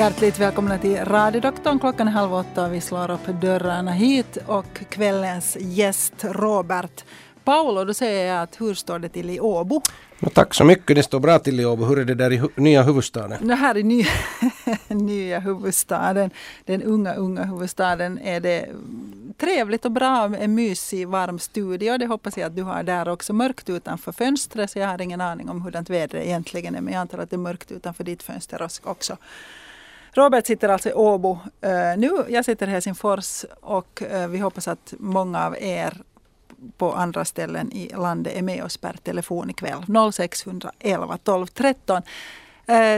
Hjärtligt välkomna till Radiodoktorn. Klockan är halv åtta och vi slår upp dörrarna hit. Och kvällens gäst Robert Paolo, då säger jag att hur står det till i Åbo? No, tack så mycket, det står bra till i Åbo. Hur är det där i hu nya huvudstaden? Det här i nya, nya huvudstaden, den unga, unga huvudstaden, är det trevligt och bra. En mysig, varm studio. Det hoppas jag att du har där också. Mörkt utanför fönstret, så jag har ingen aning om hurdant vädret egentligen är. Men jag antar att det är mörkt utanför ditt fönster också. Robert sitter alltså i Åbo uh, nu. Jag sitter i Helsingfors och uh, vi hoppas att många av er på andra ställen i landet är med oss per telefon ikväll. 0611 12 13.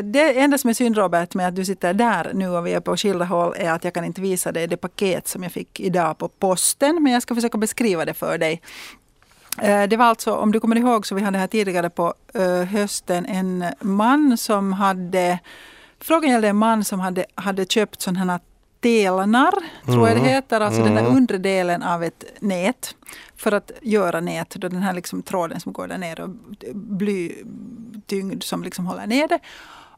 Det enda som är synd Robert med att du sitter där nu och vi är på skilda håll är att jag kan inte visa dig det paket som jag fick idag på posten. Men jag ska försöka beskriva det för dig. Eh, det var alltså, om du kommer ihåg, så vi hade här tidigare på hösten en man som hade Frågan gällde en man som hade, hade köpt sådana här telnar, tror jag det mm. heter. Alltså mm. den där mm. undre delen av ett nät. För att göra nät, då den här liksom tråden som går där nere och blytyngd som liksom håller nere.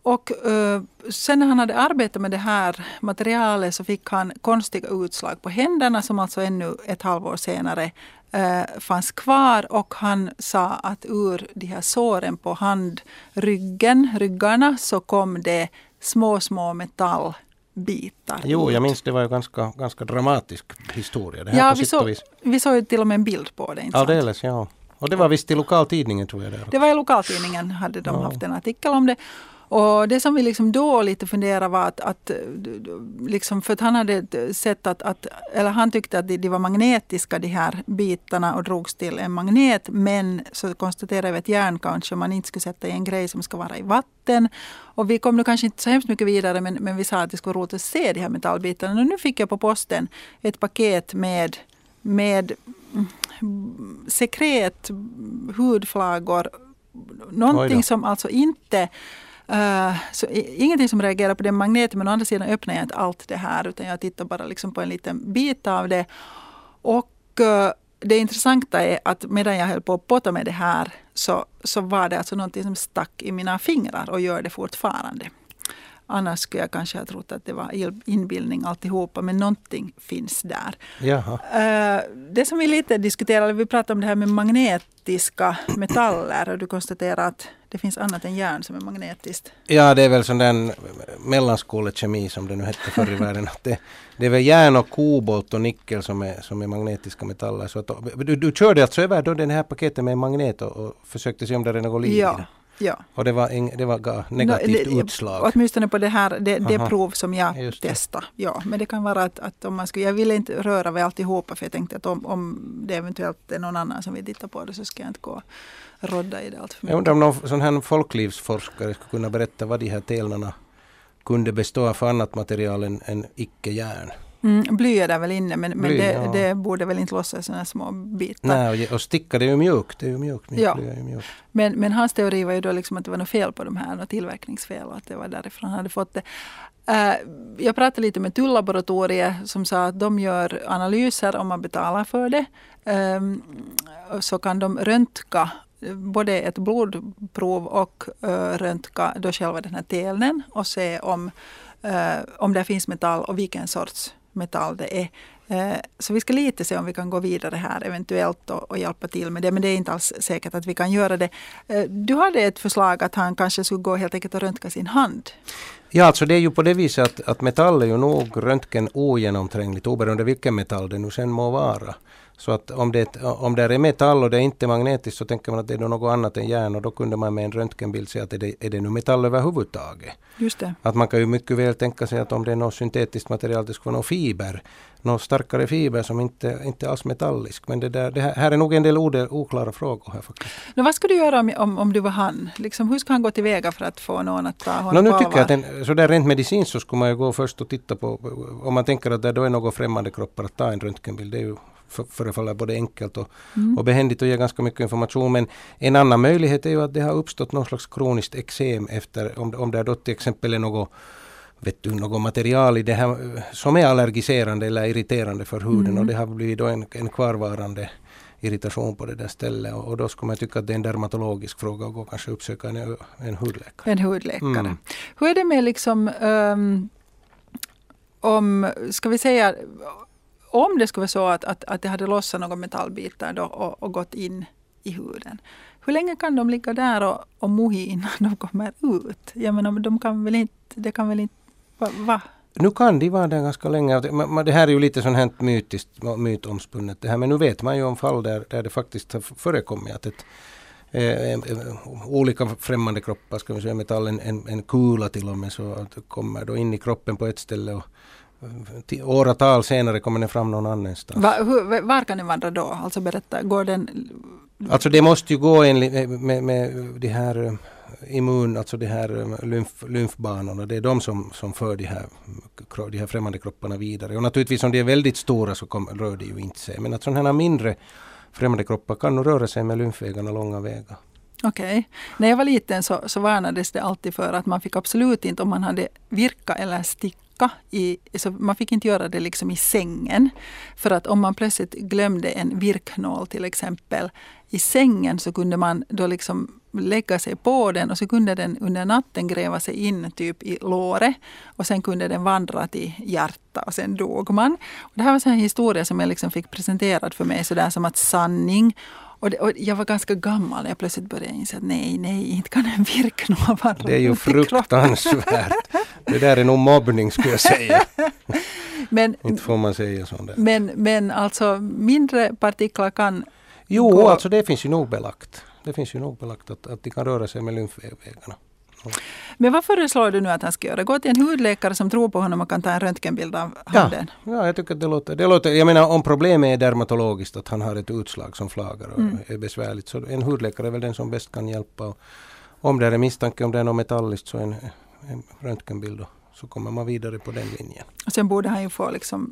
Och uh, sen när han hade arbetat med det här materialet så fick han konstiga utslag på händerna som alltså ännu ett halvår senare uh, fanns kvar. Och han sa att ur de här såren på handryggen, ryggarna, så kom det små, små metallbitar. Jo, jag minns det var ju ganska, ganska dramatisk historia. Det här ja, vi, så, vi såg ju till och med en bild på det. Alldeles, ja. Och det var visst i lokaltidningen tror jag. Det, det var i lokaltidningen hade de ja. haft en artikel om det. Och det som vi liksom då lite funderade var att, att liksom för att han hade sett att, att eller han tyckte att de, de, var magnetiska de här bitarna och drogs till en magnet. Men så konstaterade vi att järn kanske man inte skulle sätta i en grej som ska vara i vatten. Och vi kom nu kanske inte så hemskt mycket vidare men, men vi sa att det skulle vara roligt att se de här metallbitarna. Och nu fick jag på posten ett paket med, med sekret, hudflagor, någonting som alltså inte Uh, så ingenting som reagerar på den magneten men å andra sidan öppnar jag inte allt det här utan jag tittar bara liksom på en liten bit av det. Och uh, det intressanta är att medan jag höll på att potta med det här så, så var det alltså någonting som stack i mina fingrar och gör det fortfarande. Annars skulle jag kanske ha trott att det var inbildning alltihopa, men någonting finns där. Jaha. Uh, det som vi lite diskuterade, vi pratade om det här med magnetiska metaller och du konstaterar att det finns annat än järn som är magnetiskt. Ja, det är väl sån där mellanskolekemi som det nu hette förr i världen. Att det, det är väl järn och kobolt och nickel som är, som är magnetiska metaller. Så att, du, du körde alltså över då den här paketet med magnet och, och försökte se om det är något liv ja. Ja. Och det var, en, det var negativt no, det, utslag? Åtminstone på det här det, det prov som jag testade. Ja, men det kan vara att, att om man skulle, jag ville inte röra vid alltihopa för jag tänkte att om, om det eventuellt är någon annan som vill titta på det så ska jag inte gå rodda i det allt för mycket. Jag undrar om någon sån här folklivsforskare skulle kunna berätta vad de här telnarna kunde bestå av för annat material än, än icke-järn. Mm, bly är där väl inne men, men det, ja. det, borde väl inte lossa sådana små bitar. Nej, och sticka det är ju mjukt. Det är ju mjukt, ja. är ju mjukt. Men, men hans teori var ju då liksom att det var något fel på de här, något tillverkningsfel och att det var därifrån han hade fått det. Uh, jag pratade lite med Tullaboratoriet som sa att de gör analyser om man betalar för det. Um, så kan de röntga både ett blodprov och uh, röntga då själva den här telnen och se om, uh, om det finns metall och vilken sorts metall det är. Eh, så vi ska lite se om vi kan gå vidare här eventuellt och, och, hjälpa till med det. Men det är inte alls säkert att vi kan göra det. Eh, du hade ett förslag att han kanske skulle gå helt enkelt och röntga sin hand. Ja, alltså det är ju på det viset att, att metall är ju nog röntgen ogenomträngligt oberoende vilken metall det nu sen må vara. Så att om det, om det är metall och det är inte magnetiskt så tänker man att det är något annat än järn och då kunde man med en röntgenbild säga att är det, är det nu metall överhuvudtaget. Just det. Att man kan ju mycket väl tänka sig att om det är något syntetiskt material, det skulle vara någon fiber, någon starkare fiber som inte, inte alls metallisk. Men det, där, det här, här är nog en del oklara frågor här faktiskt. No, vad skulle du göra om, om, om du var han? Liksom, hur ska han gå tillväga för att få någon att ta honom no, nu på tycker jag att en, så där rent medicinskt så skulle man ju gå först och titta på, om man tänker att det då är några främmande kroppar att ta en röntgenbild, det är ju förefaller både enkelt och, mm. och behändigt och ger ganska mycket information. Men en annan möjlighet är ju att det har uppstått någon slags kroniskt eksem efter, om, om det då till exempel är något vet du, något material i det här som är allergiserande eller irriterande för huden mm. och det har blivit då en, en kvarvarande irritation på det där stället. Och, och då skulle man tycka att det är en dermatologisk fråga och gå kanske uppsöka en, en hudläkare. En hudläkare. Mm. Hur är det med liksom um, om, ska vi säga, om det skulle vara så att, att, att det hade lossat några metallbitar då och, och gått in i huden. Hur länge kan de ligga där och, och mohi innan de kommer ut? Jag menar, de kan väl inte, det kan väl inte, va? va? Nu kan de vara där ganska länge. Det här är ju lite sånt här mytiskt, mytomspunnet det här. Men nu vet man ju om fall där, där det faktiskt har förekommit att ett, eh, olika främmande kroppar, ska vi säga metallen, en, en kula till och med, så att kommer då in i kroppen på ett ställe och åratal senare kommer den fram någon annanstans. Va, hur, var kan den vandra då? Alltså berätta, går den... Alltså det måste ju gå enligt med, med de här eh, immun, alltså de här eh, lymf, lymfbanorna, det är de som, som för de här, de här främmande kropparna vidare. Och naturligtvis om de är väldigt stora så kom, rör de ju inte sig. Men att sådana här mindre främmande kroppar kan nog röra sig med lymfvägarna långa vägar. Okej. Okay. När jag var liten så, så varnades det alltid för att man fick absolut inte, om man hade virka eller stick. I, så man fick inte göra det liksom i sängen. För att om man plötsligt glömde en virknål till exempel i sängen så kunde man då liksom lägga sig på den och så kunde den under natten gräva sig in typ i låret och sen kunde den vandra till hjärtat och sen dog man. Och det här var en historia som jag liksom fick presenterad för mig sådär som att sanning. Och, det, och, jag var ganska gammal när jag plötsligt började inse att nej, nej, inte kan en virknål vara Det är ju fruktansvärt. det där är nog mobbning skulle jag säga. men, inte får man säga sånt där. Men, men alltså mindre partiklar kan Jo, gå. alltså det finns ju nog belagt. Det finns ju nog belagt att, att de kan röra sig med lymfvägarna. Men vad föreslår du nu att han ska göra? Gå till en hudläkare som tror på honom och kan ta en röntgenbild av handen? Ja, ja jag tycker att det låter, det låter... Jag menar om problemet är dermatologiskt, att han har ett utslag som flagar och mm. är besvärligt, så en hudläkare är väl den som bäst kan hjälpa. Och om det är misstanke om det är något metalliskt så en, en röntgenbild. Då så kommer man vidare på den linjen. Och sen borde han ju få liksom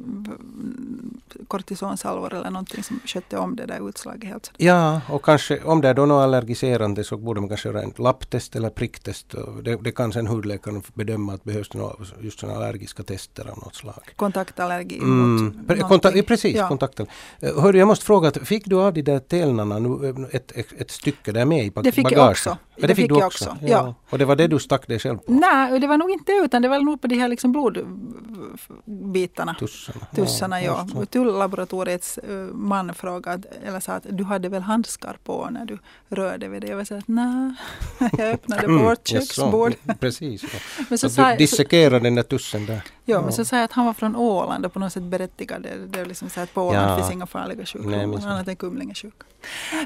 kortisonsalvor eller någonting som skötte om det där utslaget helt. Ja, och kanske om det är då något allergiserande så borde man kanske göra en lapptest eller pricktest. Det, det kan sen hudläkaren bedöma att behövs det något, just sådana allergiska tester av något slag. Kontaktallergi mm, kontak, Precis, ja. kontaktallergi. Eh, hörru, jag måste fråga, fick du av de där telnarna nu eh, ett, ett, ett stycke där med i bagaget? Det fick jag också. Ja, det, fick, du också? också. Ja. ja. Och det var det du stack dig själv på? Nej, det var nog inte utan det var nog på de här liksom blodbitarna. Tussarna. Tussarna ja. ja. Tullaboratoriets eh, man frågade, eller sa att du hade väl handskar på när du rörde vid det. Jag var så att nej, jag öppnade mm, vårt köksbord. Precis. Ja. men så, så du dissekerade den där tussen där. Ja, men så sa jag att han var från Åland och på något sätt berättigade det. Det är liksom så att på Åland finns inga farliga sjukdomar annat än kumlingesjuka.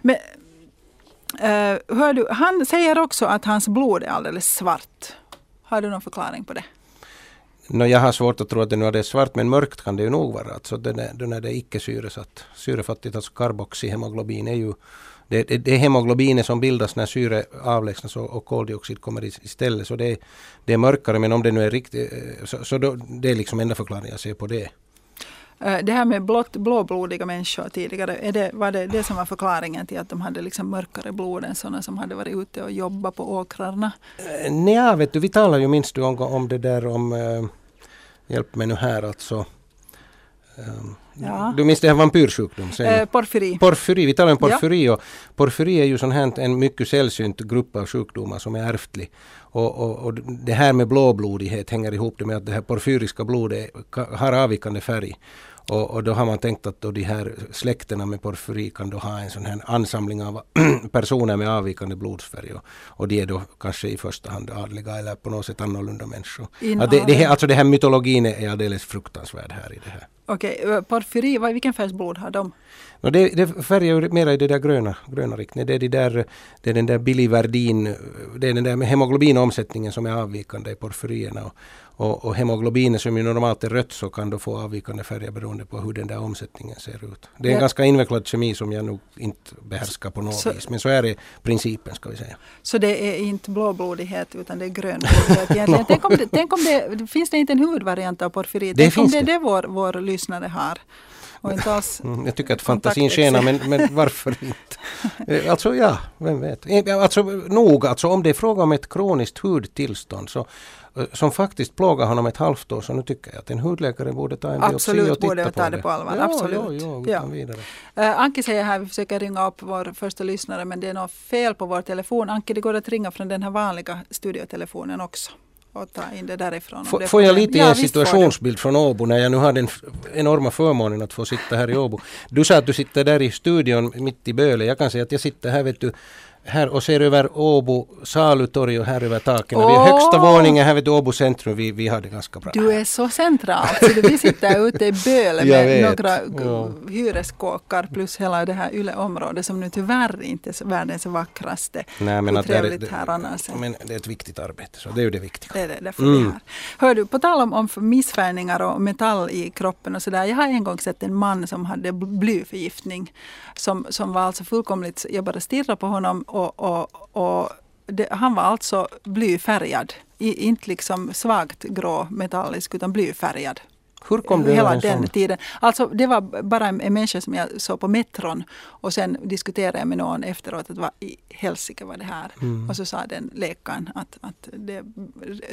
Men, Uh, hör du, han säger också att hans blod är alldeles svart. Har du någon förklaring på det? No, jag har svårt att tro att det nu är svart men mörkt kan det ju nog vara. Alltså det, det, när det är icke syresatt. Syrefattigt, alltså karboxyhemoglobin är ju det, det, det hemoglobinet som bildas när syre avlägsnas och, och koldioxid kommer istället. Så det, det är mörkare men om det nu är riktigt eh, så, så då, det är liksom enda förklaringen jag ser på det. Eh, det här med blått, blåblodiga människor tidigare, är det, var det det som var förklaringen till att de hade liksom mörkare blod än sådana som hade varit ute och jobbat på åkrarna? Eh, nej, vet du, vi talar ju minst om, om det där om, hjälp mig nu här alltså, Ja. Du minns det här vampyrsjukdom? Eh, porfyri. Porfyri, vi talar om porfyri ja. och porfyri är ju sån här, en mycket sällsynt grupp av sjukdomar som är ärftlig. Och, och, och, det här med blåblodighet hänger ihop med att det här porfyriska blodet har avvikande färg. Och, och, då har man tänkt att då de här släkterna med porfyri kan då ha en sån här ansamling av personer med avvikande blodsfärg. Och, och de är då kanske i första hand adliga eller på något sätt annorlunda människor. Att det, det, alltså den här mytologin är alldeles fruktansvärd här i det här. Okej, okay. porfyri, vilken färgs blod har de? No, det, det färgar mera i det där gröna, gröna riktningen. Det är, de där, det är den där biliverdin, det är den där hemoglobinomsättningen som är avvikande i porfyrierna. Och, och, och hemoglobinet som ju normalt är rött så kan då få avvikande färger beroende på hur den där omsättningen ser ut. Det är en ja. ganska invecklad kemi som jag nog inte behärskar på något så, vis. Men så är det principen ska vi säga. Så det är inte blåblodighet utan det är grönblodighet egentligen. tänk om tänk om det, finns det inte en hudvariant av porfyri? Tänk om det är det vår, vår lyssnare har. Och inte alls Mm, Jag tycker att fantasin skenar men, men varför inte? Eh, Alltså ja, vem vet. Eh, Alltså nog, alltså om det är fråga om ett kroniskt hudtillstånd så, eh, som faktiskt plågar honom ett halvt år så nu tycker jag att en hudläkare borde ta en biopsi Absolut och titta borde på ta det på allvar, Ja, absolut. Ja, ja, vidare. Uh, Anki säger här, vi försöker ringa upp vår första lyssnare men det är något fel på vår telefon. Anki, det går att ringa från den här vanliga studiotelefonen också. Och ta in det därifrån. Får, det får jag lite Ja, en situationsbild från Åbo när jag nu har den f- enorma förmånen att få sitta här i Åbo. Du sa att du sitter där i studion mitt i Böle. Jag kan säga att jag sitter här vet du här och ser över Åbo salutorg och här över taken. Vi är högsta våningen här vid Åbo centrum. Vi, vi har det ganska bra. Du är så central. Så vi sitter ute i Böle med några Ja. hyreskåkar plus hela det här Yle-området som nu tyvärr inte är världens vackraste. Nej, men att det är- det- här annars. Men det är ett viktigt arbete, så det är ju det viktiga. Det är det, därför Mm. vi. Hör du, på tal om, om missfärgningar och metall i kroppen och sådär. Jag har en gång sett en man som hade bl- blyförgiftning. Som, som var alltså fullkomligt, jag bara stirrade på honom och, och, och det, han var alltså blyfärgad. I, inte liksom svagt grå metallisk utan blyfärgad. Hur kom du Hela en den sån? tiden. Alltså det var bara en, en människa som jag såg på metron och sen diskuterade jag med någon efteråt att vad i helsike var det här? Mm. Och så sa den läkaren att, att det är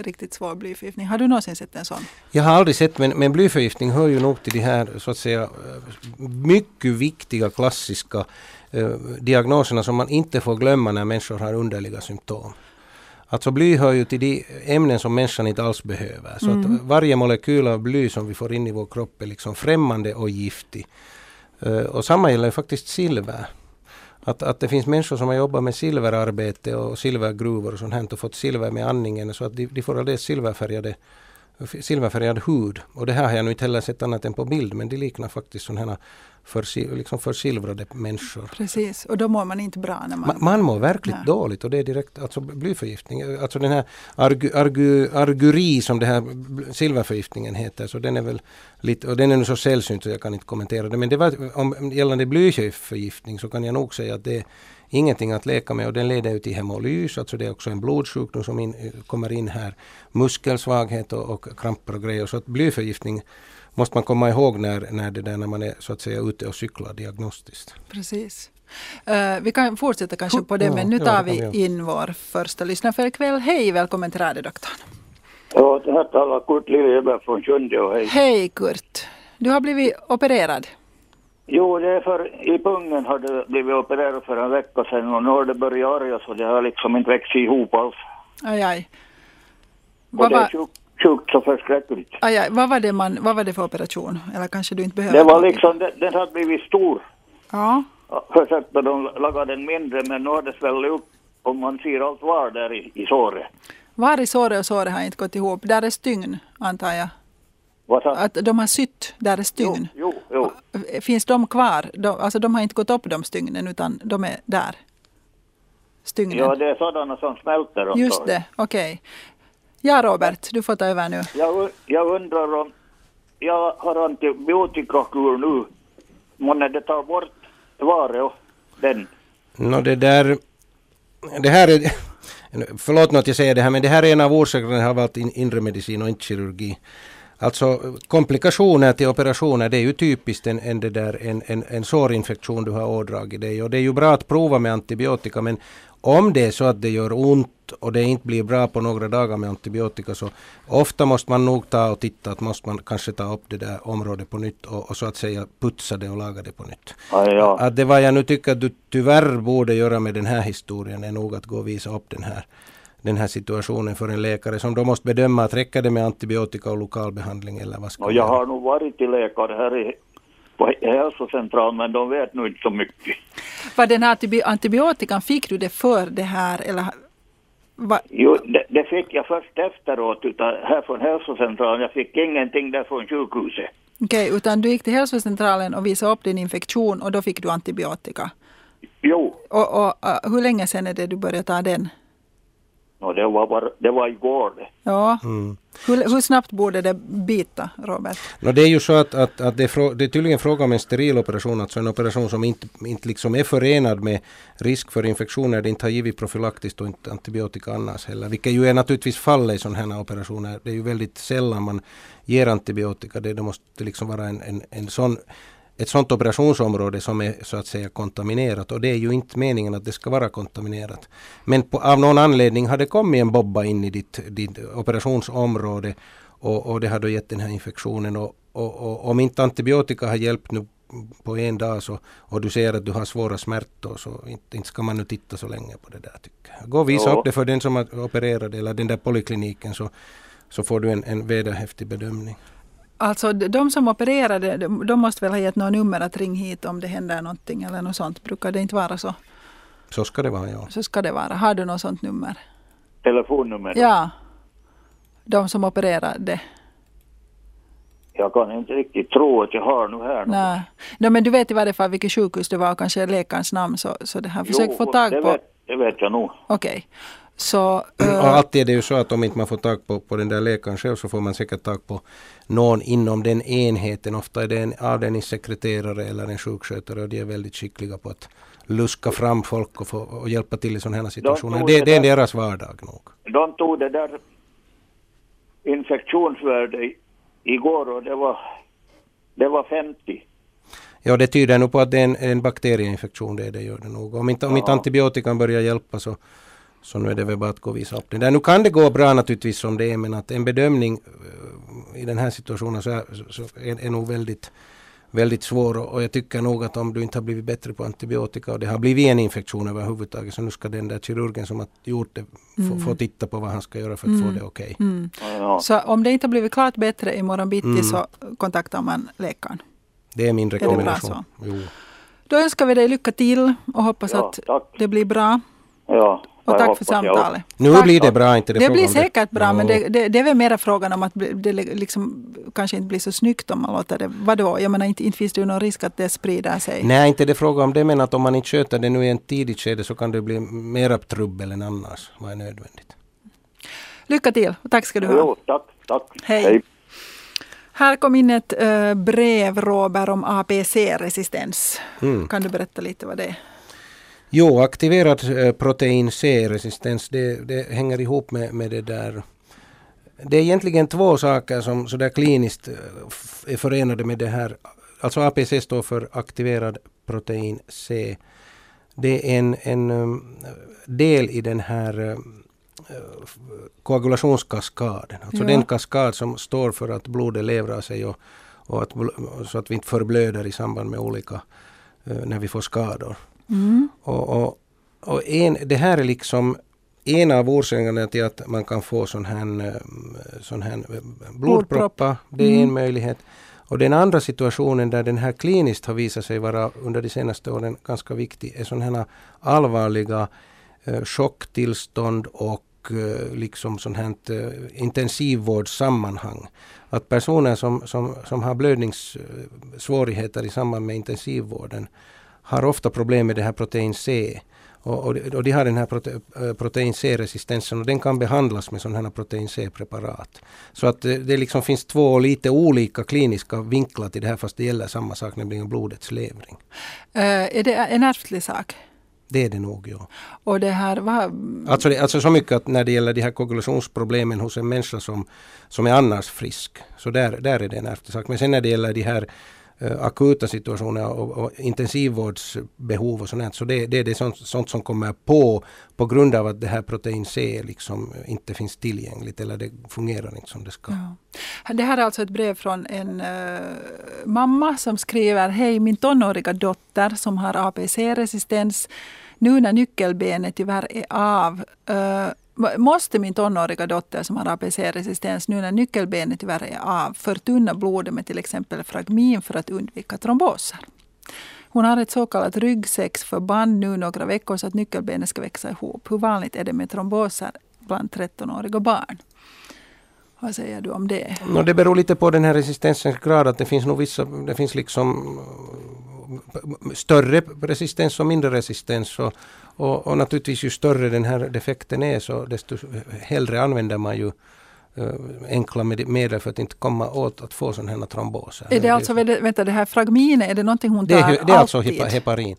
riktigt svår blyförgiftning. Har du någonsin sett en sån? Jag har aldrig sett, men, men blyförgiftning hör ju nog till de här så att säga mycket viktiga klassiska eh, diagnoserna som man inte får glömma när människor har underliga symptom. Alltså bly hör ju till de ämnen som människan inte alls behöver. Så att varje molekyl av bly som vi får in i vår kropp är liksom främmande och giftig. Eh, och samma gäller faktiskt silver. Att, att det finns människor som har jobbat med silverarbete och silvergruvor och sånt här och fått silver med andningen så att de, de får alldeles silverfärgade silverfärgad hud. Och det här har jag nu inte heller sett annat än på bild men de liknar faktiskt sådana här försi- liksom försilvrade människor. Precis, och då mår man inte bra när man... Ma- man mår verkligt Nej. dåligt och det är direkt alltså blyförgiftning. Alltså den här argu, argu, arguri som det här silverförgiftningen heter så den är väl lite, och den är nu så sällsynt så jag kan inte kommentera det. Men det var, om gällande blyförgiftning så kan jag nog säga att det är ingenting att leka med och den leder ju till hemolys, alltså det är också en blodsjukdom som in, kommer in här. Muskelsvaghet och, och kramper och grejer. Så att blyförgiftning måste man komma ihåg när, när, det där, när man är så att säga ute och cyklar diagnostiskt. Precis. Eh, vi kan fortsätta kanske på det, ja, men nu ja, tar kan vi vi in vår första lyssnare för ikväll. Hej, välkommen till radiodoktorn. Ja, det här talar Kurt Liljeberg från Sjunde och hej. Hej Kurt. Du har blivit opererad. Jo, det är för i pungen har det blivit opererad för en vecka sedan och nu har det börjat arga så det har liksom inte växt ihop alls. Aj, aj. Och Vad det är sjukt, sjukt så förskräckligt. aj, aj. Vad, var det man, vad var det för operation? Eller kanske du inte behöver Det var liksom, den, den har blivit stor. Ja, Försökte de laga den mindre men nu har det svällt upp och man ser allt var där i, i såret. var i såret och såret har inte gått ihop. Där är stygn, antar jag. Att de har sytt, där är Jo, stygn. jo, jo. Finns de kvar? De, alltså de har inte gått upp de stygnen utan de är där. Stygnen. Ja, det är sådana som smälter och Just det, okej. Ja Robert, du får ta över nu. Jag, jag undrar om, jag har antibiotikakur nu, månne det tar bort svaret och den. Nå det där, det här är, förlåt nu att jag säger det här, men det här är en av orsakerna jag har valt in, inre medicin och inte kirurgi. Alltså komplikationer till operationer, det är ju typiskt en, en, det där, en, en, en sårinfektion du har ådragit dig. Och det är ju bra att prova med antibiotika, men om det är så att det gör ont och det inte blir bra på några dagar med antibiotika så ofta måste man nog ta och titta att måste man kanske ta upp det där området på nytt och, och så att säga putsa det och laga det på nytt. Ja, ja. Att det vad jag nu tycker att du tyvärr borde göra med den här historien är nog att gå och visa upp den här, den här situationen för en läkare som då måste bedöma att räcker det med antibiotika och lokalbehandling eller vad ska Och man jag har nog varit till läkare här i, på hälsocentralen men de vet nog inte så mycket. Var den här antibi- antibiotikan, fick du det för det här eller va, Jo, det, det fick jag först efteråt utan här från hälsocentralen. Jag fick ingenting där från sjukhuset. Okej, utan du gick till hälsocentralen och visade upp din infektion och då fick du antibiotika. Jo, Och, och uh, hur länge sedan är det du började ta den? Och det var, bara, det var igår det. Ja. Mm. Hur, hur snabbt borde det bita, Robert? Nå, det är ju så att, att, att det, är frå, det är tydligen fråga om en steril operation, alltså en operation som inte, inte liksom är förenad med risk för infektioner. Det inte har givit profylaktiskt och inte antibiotika annars heller. Vilket ju är naturligtvis fallet i sådana här operationer. Det är ju väldigt sällan man ger antibiotika. Det, det måste liksom vara en, en, en sån ett sådant operationsområde som är så att säga kontaminerat och det är ju inte meningen att det ska vara kontaminerat. Men på, av någon anledning har det kommit en bobba in i ditt, ditt operationsområde och, och det har då gett den här infektionen och, och, och om inte antibiotika har hjälpt nu på en dag så, och du ser att du har svåra smärtor så inte, inte ska man nu titta så länge på det där tycker jag. Gå och visa Ja. upp det för den som har opererat eller den där polikliniken så, så får du en, en vederhäftig bedömning. Alltså de som opererade, de, måste väl ha gett något nummer att ring hit om det händer någonting eller något sånt. Brukar det inte vara så? Så ska det vara ja. Så ska det vara. Har du något sånt nummer? Telefonnummer. Ja. De som opererade. Jag kan inte riktigt tro att jag har nu här. något. Nej. No, men du vet i varje fall vilket sjukhus det var och kanske läkarens namn. Så, så det här. Försök få tag det på. Vet, det vet jag nog. Okej. Så... Och eh, alltid är det ju så att om inte man får tag på, på den där läkaren själv så får man säkert tag på någon inom den enheten. Ofta är det en avdelningssekreterare eller en sjukskötare och de är väldigt skickliga på att luska fram folk och, få, och hjälpa till i sådana här situationer. tror Det, det det är där- deras vardag nog. De tog det där infektionsvärdet i- igår och det var, det var 50. Ja, det tyder nog på att det är en, en bakterieinfektion, det, det gör det nog. Om inte, om inte antibiotikan börjar hjälpa så, så nu är det väl bara att gå och visa upp det där. Nu kan det gå bra naturligtvis som det är, men att en bedömning eh, i den här situationen så är, så är, är nog väldigt, väldigt svår. Och, jag tycker nog att om du inte har blivit bättre på antibiotika och det har blivit en infektion överhuvudtaget, så nu ska den där kirurgen som har gjort det få, få titta på vad han ska göra för att få det okej. mm. Ja. Så om det inte har blivit klart bättre imorgon bitti Mm. så kontaktar man läkaren. Det är min bra rekommendation. Jo. Då önskar vi dig lycka till och hoppas Ja, att tack. det blir bra. Ja, Och tack för samtalet. Nu Tack. blir det bra, inte det, Det blir säkert bra, men det, det, det är väl mera frågan om att det liksom kanske inte blir så snyggt om man låter det... Vadå? Jag menar, inte, inte finns det ju någon risk att det sprider sig. Nej, inte det fråga om det, men att om man inte sköter det nu i en tidigt skede så kan det bli mera trubbel än annars, vad är nödvändigt. Lycka till och tack ska du ha. Jo, tack, tack. Hej. Här kom in ett äh, brev, Robert, om APC-resistens. Mm. Kan du berätta lite vad det är? Jo, aktiverad eh, protein C-resistens, det, det hänger ihop med, med det där. Det är egentligen två saker som sådär kliniskt eh, är förenade med det här. Alltså APC står för aktiverad protein C. Det är en, en um, del i den här koagulationskaskaden. Alltså Ja. den kaskad som står för att blodet levrar sig och, och att, så att vi inte förblöder i samband med olika, när vi får skador. Mm. Och, och, och en, det här är liksom en av orsakerna till att man kan få sån här, eh, sån här eh, blodproppar. Det är Mm. en möjlighet. Och den andra situationen där den här kliniskt har visat sig vara under de senaste åren ganska viktig är sådana här allvarliga eh, chocktillstånd och eh, liksom sånt här eh, intensivvårdssammanhang. Att personer som, som, som har blödningssvårigheter i samband med intensivvården har ofta problem med det här protein C. Och, och, och de har den här prote, eh, protein C-resistensen och den kan behandlas med sådana här protein C-preparat. Så att det, det liksom finns två lite olika kliniska vinklar till det här fast det gäller samma sak, nämligen blodets levring. Äh, är det en ärftlig sak? Det är det nog, ja. Och det här, vad, Alltså, det, alltså så mycket att när det gäller de här koagulationsproblemen hos en människa som, som är annars frisk, så där, där är det en ärftlig sak. Men sen när det gäller de här eh, Eh, akuta situationer och, och intensivvårdsbehov och sånt, så det, det är det sånt, sånt som kommer på på grund av att det här protein C liksom inte finns tillgängligt eller det fungerar inte som det ska. Ja. Det här är alltså ett brev från en äh, mamma som skriver Hej, min tonåriga dotter som har APC-resistens. Nu när nyckelbenet tyvärr är av äh, måste min tonåriga dotter som har APC-resistens nu när nyckelbenet tyvärr är av förtunna blodet med till exempel fragmin för att undvika tromboser. Hon har ett så kallat ryggsäcksförband nu några veckor så att nyckelbenet ska växa ihop. Hur vanligt är det med tromboser bland 13-åriga barn? Vad säger du om det? No, det beror lite på den här resistensens grad. Att det finns nog vissa, det finns liksom eh, större resistens och mindre resistens. Och, och, och naturligtvis ju större den här defekten är så desto hellre använder man ju eh, enkla med- medel för att inte komma åt att få sådana här tromboser. Är det alltså, vänta, det här fragminet, är det någonting hon det, tar är, det är alltså alltid? hepa, heparin.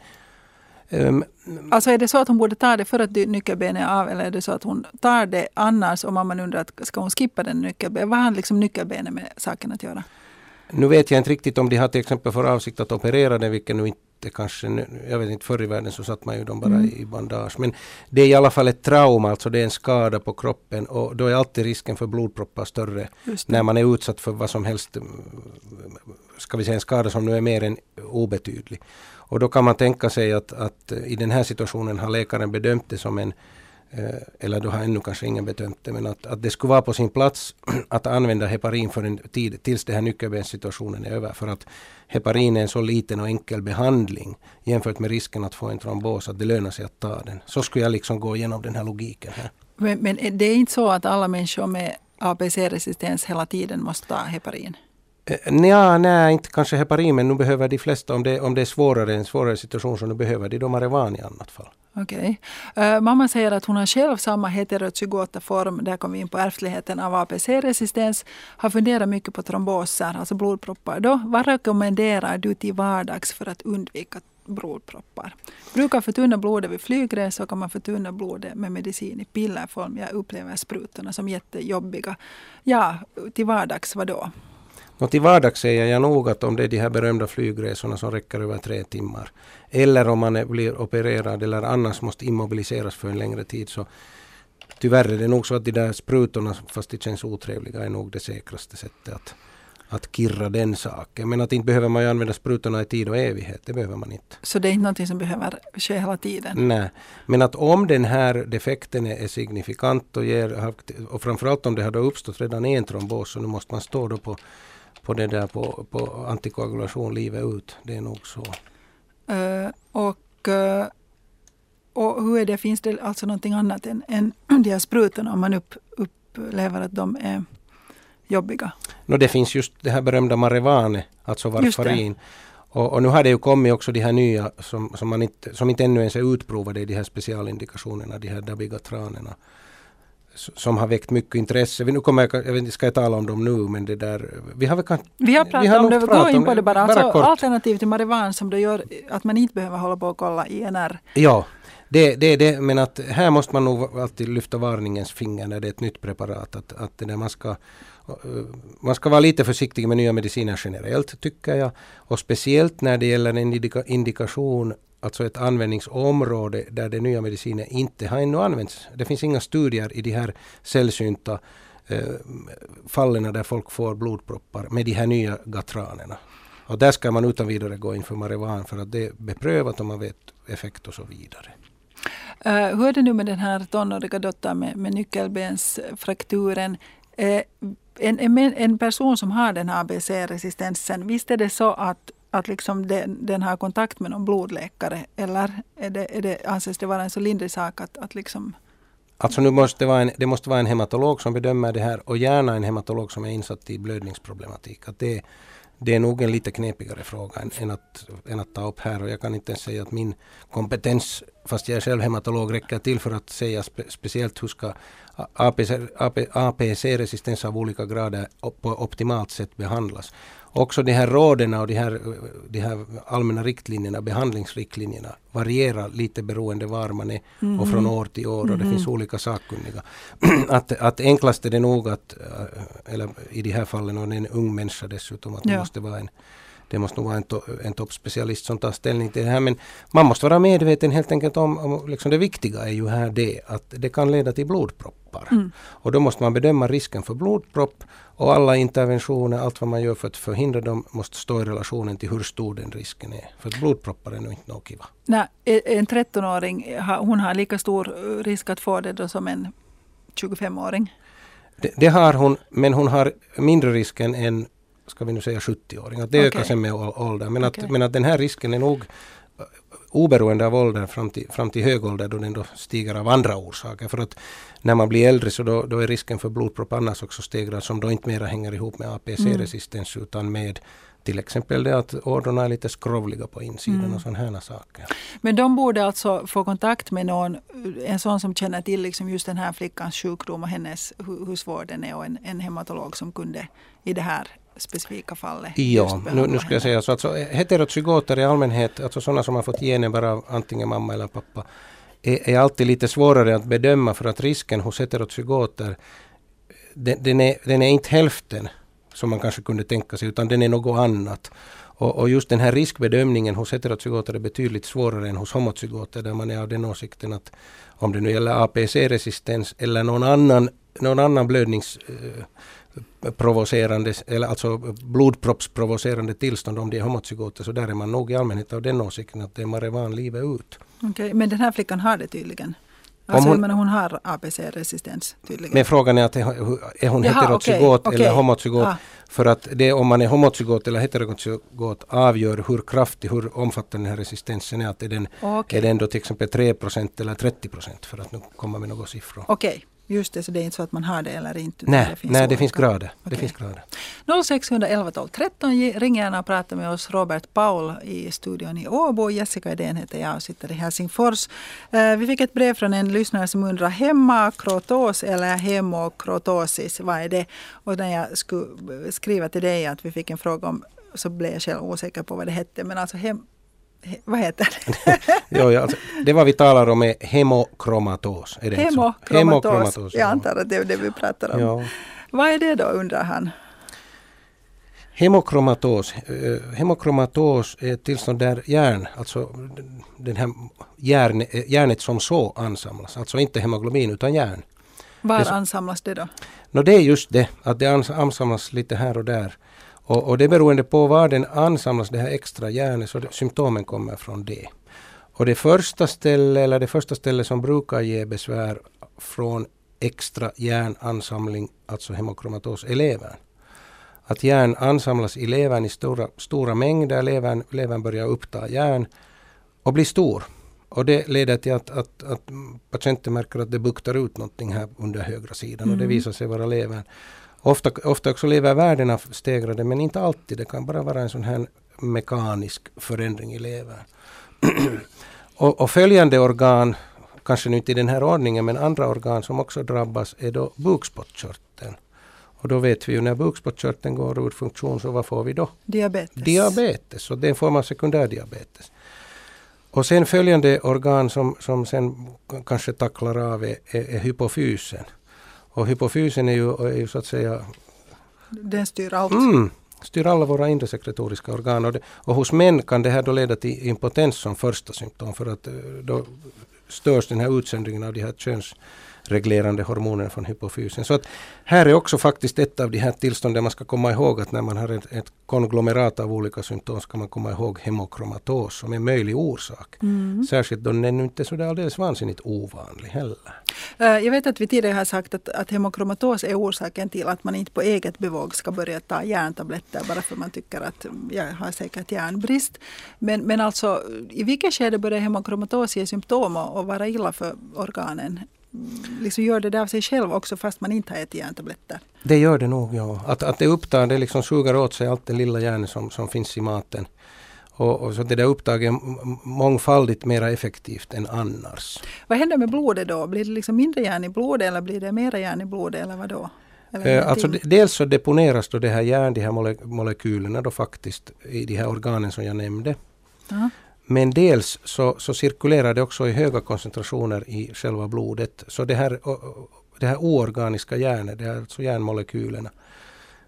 Ehm, Alltså är det så att hon borde ta det för att nyckelbenet är av eller är det så att hon tar det annars och mamman undrar att ska hon skippa den nyckelbenet? Vad har liksom nyckelbenet med saken att göra? Nu vet jag inte riktigt om de har till exempel för avsikt att operera den, vilket nu inte kanske, nu- jag vet inte, förr i världen så satt man ju dem bara Mm. i bandage. Men det är i alla fall ett trauma, alltså det är en skada på kroppen och då är alltid risken för blodproppar större det. när man är utsatt för vad som helst, mm, ska vi säga en skada som nu är mer än obetydlig. Och då kan man tänka sig att, att eh, i den här situationen har läkaren bedömt det som en eh, eller då har ännu kanske ingen bedömt det, men att, att det skulle vara på sin plats att använda heparin för en tid tills den här nyckelbenssituationen är över. För att heparin är en så liten och enkel behandling jämfört med risken att få en trombos, att det lönar sig att ta den. Så skulle jag liksom gå igenom den här logiken här. Men, men det är inte så att alla människor med APC-resistens hela tiden måste ta heparin? Ja, Nja, nej, inte kanske heparin, men nu behöver de flesta, om det, om det är svårare, en svårare situation, så nu behöver de Marevan i annat fall. Okej. Eh, mamma säger att hon har själv samma heterozygota form, där kom vi in på ärftligheten av APC-resistens, har funderat mycket på tromboser, alltså blodproppar. Då, vad rekommenderar du till vardags för att undvika blodproppar? Brukar förtunna blodet vid flygresor kan man förtunna blodet med medicin i pillerform. Jag upplever sprutorna som jättejobbiga. Ja, till vardags vad då? Och till vardags säger jag nog att om det är de här berömda flygresorna som räcker över tre timmar, eller om man är, blir opererad eller annars måste immobiliseras för en längre tid, så tyvärr är det nog så att de där sprutorna, fast de känns otrevliga, är nog det säkraste sättet att, att kirra den saken. Men att inte behöver man ju använda sprutorna i tid och evighet, det behöver man inte. Så det är inte någonting som behöver ske hela tiden? Nej, men att om den här defekten är, är signifikant och, ger, och framförallt om det har uppstått redan en trombos så nu måste man stå då på, på det där på, på antikoagulation livet ut. Det är nog så. Eh, och, eh, och hur är det, finns det alltså någonting annat än, än de här sprutorna om man upp, upplever att de är jobbiga? Nå, det finns just det här berömda Marevane, alltså varfarin. Och, och nu har det ju kommit också de här nya som, som, man inte, som inte ännu ens är utprovade i de här specialindikationerna, de här dabigatranerna. Som har väckt mycket intresse. Vi- Nu kommer jag, jag vet inte, ska jag tala om dem nu, men det där, vi har väl kan, Vi har pratat har om det, gå in på det bara. Alltså, kort. alternativ till Marivan som då gör att man inte behöver hålla på och kolla INR. Ja, det, det det, men att här måste man nog alltid lyfta varningens finger när det är ett nytt preparat. Att, att det där man, ska, eh, man ska vara lite försiktig med nya mediciner generellt tycker jag. Och speciellt när det gäller en indika, indikation, alltså ett användningsområde där den nya medicinen inte har ännu använts. Det finns inga studier i de här sällsynta eh, fallen där folk får blodproppar med de här nya gatranerna. Och där ska man utan vidare gå in för Marivan. för att det är beprövat och man vet effekt och så vidare. Uh, hur är det nu med den här tonåriga dottern med, med nyckelbensfrakturen? Uh, en, en, en person som har den här ABC-resistensen, visst är det så att, att liksom den, den har kontakt med någon blodläkare? Eller är det, är det, anses det vara en så lindrig sak att, att liksom Alltså nu måste det, vara en, det måste vara en hematolog som bedömer det här och gärna en hematolog som är insatt i blödningsproblematik. Att det, det är nog en lite knepigare fråga än, än, att, än att ta upp här och jag kan inte ens säga att min kompetens, fast jag är själv hematolog, räcker till för att säga spe, speciellt hur ska APC, AP, APC-resistens av olika grader på optimalt sätt behandlas. Också de här råden och de här, de här allmänna riktlinjerna, behandlingsriktlinjerna varierar lite beroende var man är och från år till år och det finns olika sakkunniga. att, att enklast är det nog att, eh, eller i de här fallen, och det är en ung människa dessutom, att det Ja. måste vara en det måste nog vara en, to, en toppspecialist som tar ställning till det här. Men man måste vara medveten helt enkelt om, om liksom det viktiga är ju här det att det kan leda till blodproppar. Mm. Och då måste man bedöma risken för blodpropp och alla interventioner, allt vad man gör för att förhindra dem måste stå i relationen till hur stor den risken är. För att blodproppar är nog inte något kiva. Nej, en 13-åring har, hon har lika stor risk att få det då som en 25-åring. Det, det har hon, men hon har mindre risk än en, ska vi nu säga 70-åring. Att det Okej. ökar sen med åldern. Men, att, men att den här risken är nog eh, oberoende av ålder fram till, fram till hög ålder då den då stiger av andra orsaker. För att när man blir äldre så då, då är risken för blodpropp annars också stegrad som då inte mera hänger ihop med APC-resistens utan med till exempel det att ådrorna är lite skrovliga på insidan och sådana här saker. Men de borde alltså få kontakt med någon, en sån som känner till liksom just den här flickans sjukdom och hennes, hur, hur svår den är och en, en hematolog som kunde i det här specifika fallet Ja, nu, nu ska jag säga så. Alltså, heterozygoter i allmänhet, alltså sådana som har fått genen bara av antingen mamma eller pappa, är, är alltid lite svårare att bedöma för att risken hos heterozygoter, den, den, är, den är inte hälften som man kanske kunde tänka sig, utan den är något annat. Och, och just den här riskbedömningen hos heterozygoter är betydligt svårare än hos homozygoter där man är av den åsikten att om det nu gäller APC-resistens eller någon annan, någon annan blödnings eh, provocerande, eller alltså blodproppsprovocerande tillstånd om det är homozygoter så där är man nog i allmänhet av den åsikten att det är Marevan livet ut. Okay, men den här flickan har det tydligen? Alltså, hon, hon har APC-resistens tydligen. Men frågan är att är hon heterozygot okay, eller okay. homozygot? Ah. För att det om man är homozygot eller heterozygot avgör hur kraftig, hur omfattande den här resistensen är. Att är den, okay. är den då till exempel 3 eller 30% för att nu komma med några siffror. Okej. Just det, så det är inte så att man har det eller inte? Nej, det finns, nej, det finns grader. Okay. Det finns grader. 0611 12 13, ring gärna och prata med oss. Robert Paul i studion i Åbo. Jessica Edén heter jag och sitter i Helsingfors. Uh, vi fick ett brev från en lyssnare som undrar hemakrotos eller hemokrotosis, vad är det? Och när jag skulle skriva till dig att vi fick en fråga om så blev jag själv osäker på vad det hette. Men alltså hem, vad heter det? jo, alltså, det vad vi talar om är hemokromatos. Är det hemokromatos. hemokromatos. Jag antar att det är det vi pratar om. Ja. Vad är det då undrar han? Hemokromatos, eh, hemokromatos är ett tillstånd där järn, alltså den här järn, eh, järnet som så ansamlas, alltså inte hemoglobin utan järn. Var ansamlas det då? No, det är just det, att det ansamlas lite här och där. Och, och det beroende på var den ansamlas, det här extra järnet, så det, symptomen kommer från det. Och det första stället, eller det första stället som brukar ge besvär från extra järnansamling, alltså hemokromatos, är levern. Att järn ansamlas i levern i stora, stora mängder, levern, levern börjar uppta järn och blir stor. Och det leder till att, att, att patienten märker att det buktar ut någonting här under högra sidan mm. och det mm. visar sig vara levern. Ofta, ofta också lever värdena stegrade men inte alltid. Det kan bara vara en sån här mekanisk förändring i levern. och, och, följande organ, kanske nu inte i den här ordningen, men andra organ som också drabbas är då bukspottkörteln. Och då vet vi ju när bukspottkörteln går ur funktion så vad får vi då? Diabetes. Diabetes, och det är en form av sekundärdiabetes. Och sen följande organ som, som sen kanske tacklar av är, är, är hypofysen. Och hypofysen är ju, är ju så att säga... Den styr allt. Mm, styr alla våra inre sekretoriska organ. Och, det, och hos män kan det här då leda till impotens som första symptom för att eh, då störs den här utsöndringen av de här köns reglerande hormoner från hypofysen. Så att här är också faktiskt ett av de här tillstånden man ska komma ihåg att när man har ett, ett konglomerat av olika symptom ska man komma ihåg hemokromatos som en möjlig orsak. Mm. Särskilt då den är inte så alldeles vansinnigt ovanlig heller. Eh, jag vet att vi tidigare har sagt att, att hemokromatos är orsaken till att man inte på eget bevåg ska börja ta järntabletter bara för man tycker att jag har säkert järnbrist. Men, men alltså i vilket skede börjar hemokromatos ge symptom och vara illa för organen? Liksom gör det där av sig själv också fast man inte har ätit järntabletter? Det gör det nog, ja. Att, att det upptar, det liksom suger åt sig allt det lilla järnet som, som finns i maten. Och, och, så det där upptaget är mångfaldigt mer effektivt än annars. Vad händer med blodet då? Blir det liksom mindre järn i blodet eller blir det mera järn i blodet eller vad då? Eh, alltså dels så deponeras då det här järn, de här mole molekylerna då faktiskt i de här organen som jag nämnde. Uh -huh. Men dels så, så cirkulerar det också i höga koncentrationer i själva blodet. Så det här, det här oorganiska järnet, det här, alltså järnmolekylerna,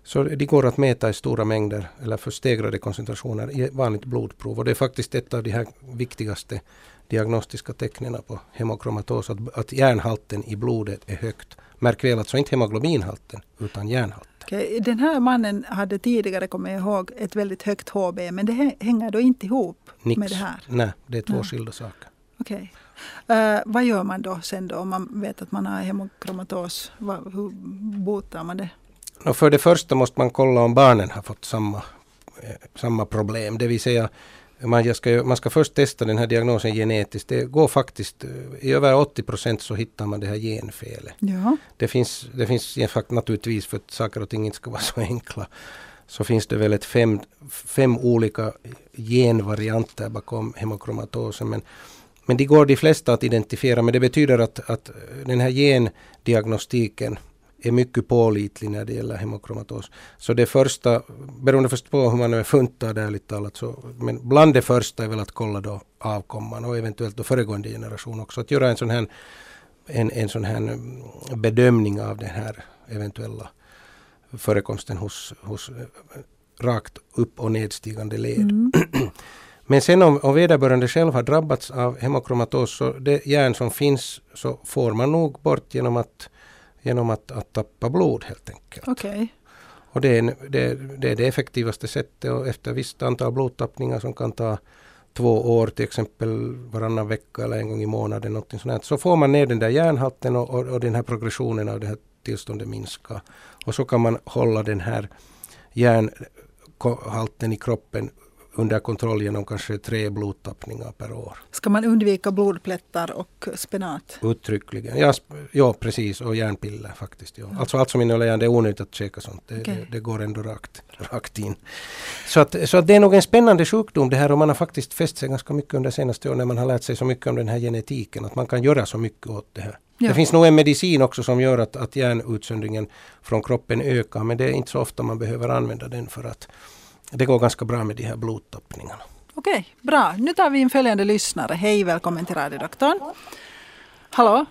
så de går att mäta i stora mängder eller för stegrade koncentrationer i vanligt blodprov. Och det är faktiskt ett av de här viktigaste diagnostiska tecknen på hemokromatos, att, att järnhalten i blodet är högt. Märk väl alltså inte hemoglobinhalten, utan järnhalten. Okay. Den här mannen hade tidigare, kommer jag ihåg, ett väldigt högt HB, men det hänger då inte ihop Nix. med det här? Nej, det är två Nej. skilda saker. Okay. Uh, eh, vad gör man då sen då om man vet att man har hemokromatos? Vad, hur botar man det? Och för det första måste man kolla om barnen har fått samma, eh, samma problem, det vill säga man ska, man ska först testa den här diagnosen genetiskt. Det går faktiskt, i över 80 procent så hittar man det här genfelet. Ja. Det finns, det finns naturligtvis, för att saker och ting inte ska vara så enkla, så finns det väl ett fem, fem olika genvarianter bakom hemokromatosen. Men, men det går de flesta att identifiera, men det betyder att, att den här gendiagnostiken är mycket pålitlig när det gäller hemokromatos. Så det första, beroende först på hur man är funtad ärligt talat, så, men bland det första är väl att kolla då avkomman och eventuellt då föregående generation också. Att göra en sån här, en, en sån här bedömning av den här eventuella förekomsten hos, hos eh, rakt upp och nedstigande led. Mm. Men sen om, om vederbörande själv har drabbats av hemokromatos så det järn som finns så får man nog bort genom att, genom att, att tappa blod helt enkelt. Okay. Och det är, det, det är det effektivaste sättet och efter visst antal blodtappningar som kan ta två år, till exempel varannan vecka eller en gång i månaden, någonting sånt, så får man ner den där järnhalten och, och, och den här progressionen av det här tillståndet minskar. Och så kan man hålla den här järnhalten i kroppen under kontroll genom kanske tre blodtappningar per år. Ska man undvika blodplättar och spenat? Uttryckligen. Ja, ja precis. Och järnpiller faktiskt. Ja. Alltså allt som innehåller järn, det är onödigt att käka sånt. Det, okay. det, det, går ändå rakt, rakt in. Så, att, så att det är nog en spännande sjukdom det här och man har faktiskt fäst sig ganska mycket under senaste åren när man har lärt sig så mycket om den här genetiken. Att man kan göra så mycket åt det här. Ja. Det finns nog en medicin också som gör att, att järnutsöndringen från kroppen ökar men det är inte så ofta man behöver använda den för att det går ganska bra med de här blodtappningarna. Okej, bra. Nu tar vi in följande lyssnare. Hej, välkommen till radiodoktorn. Hallå?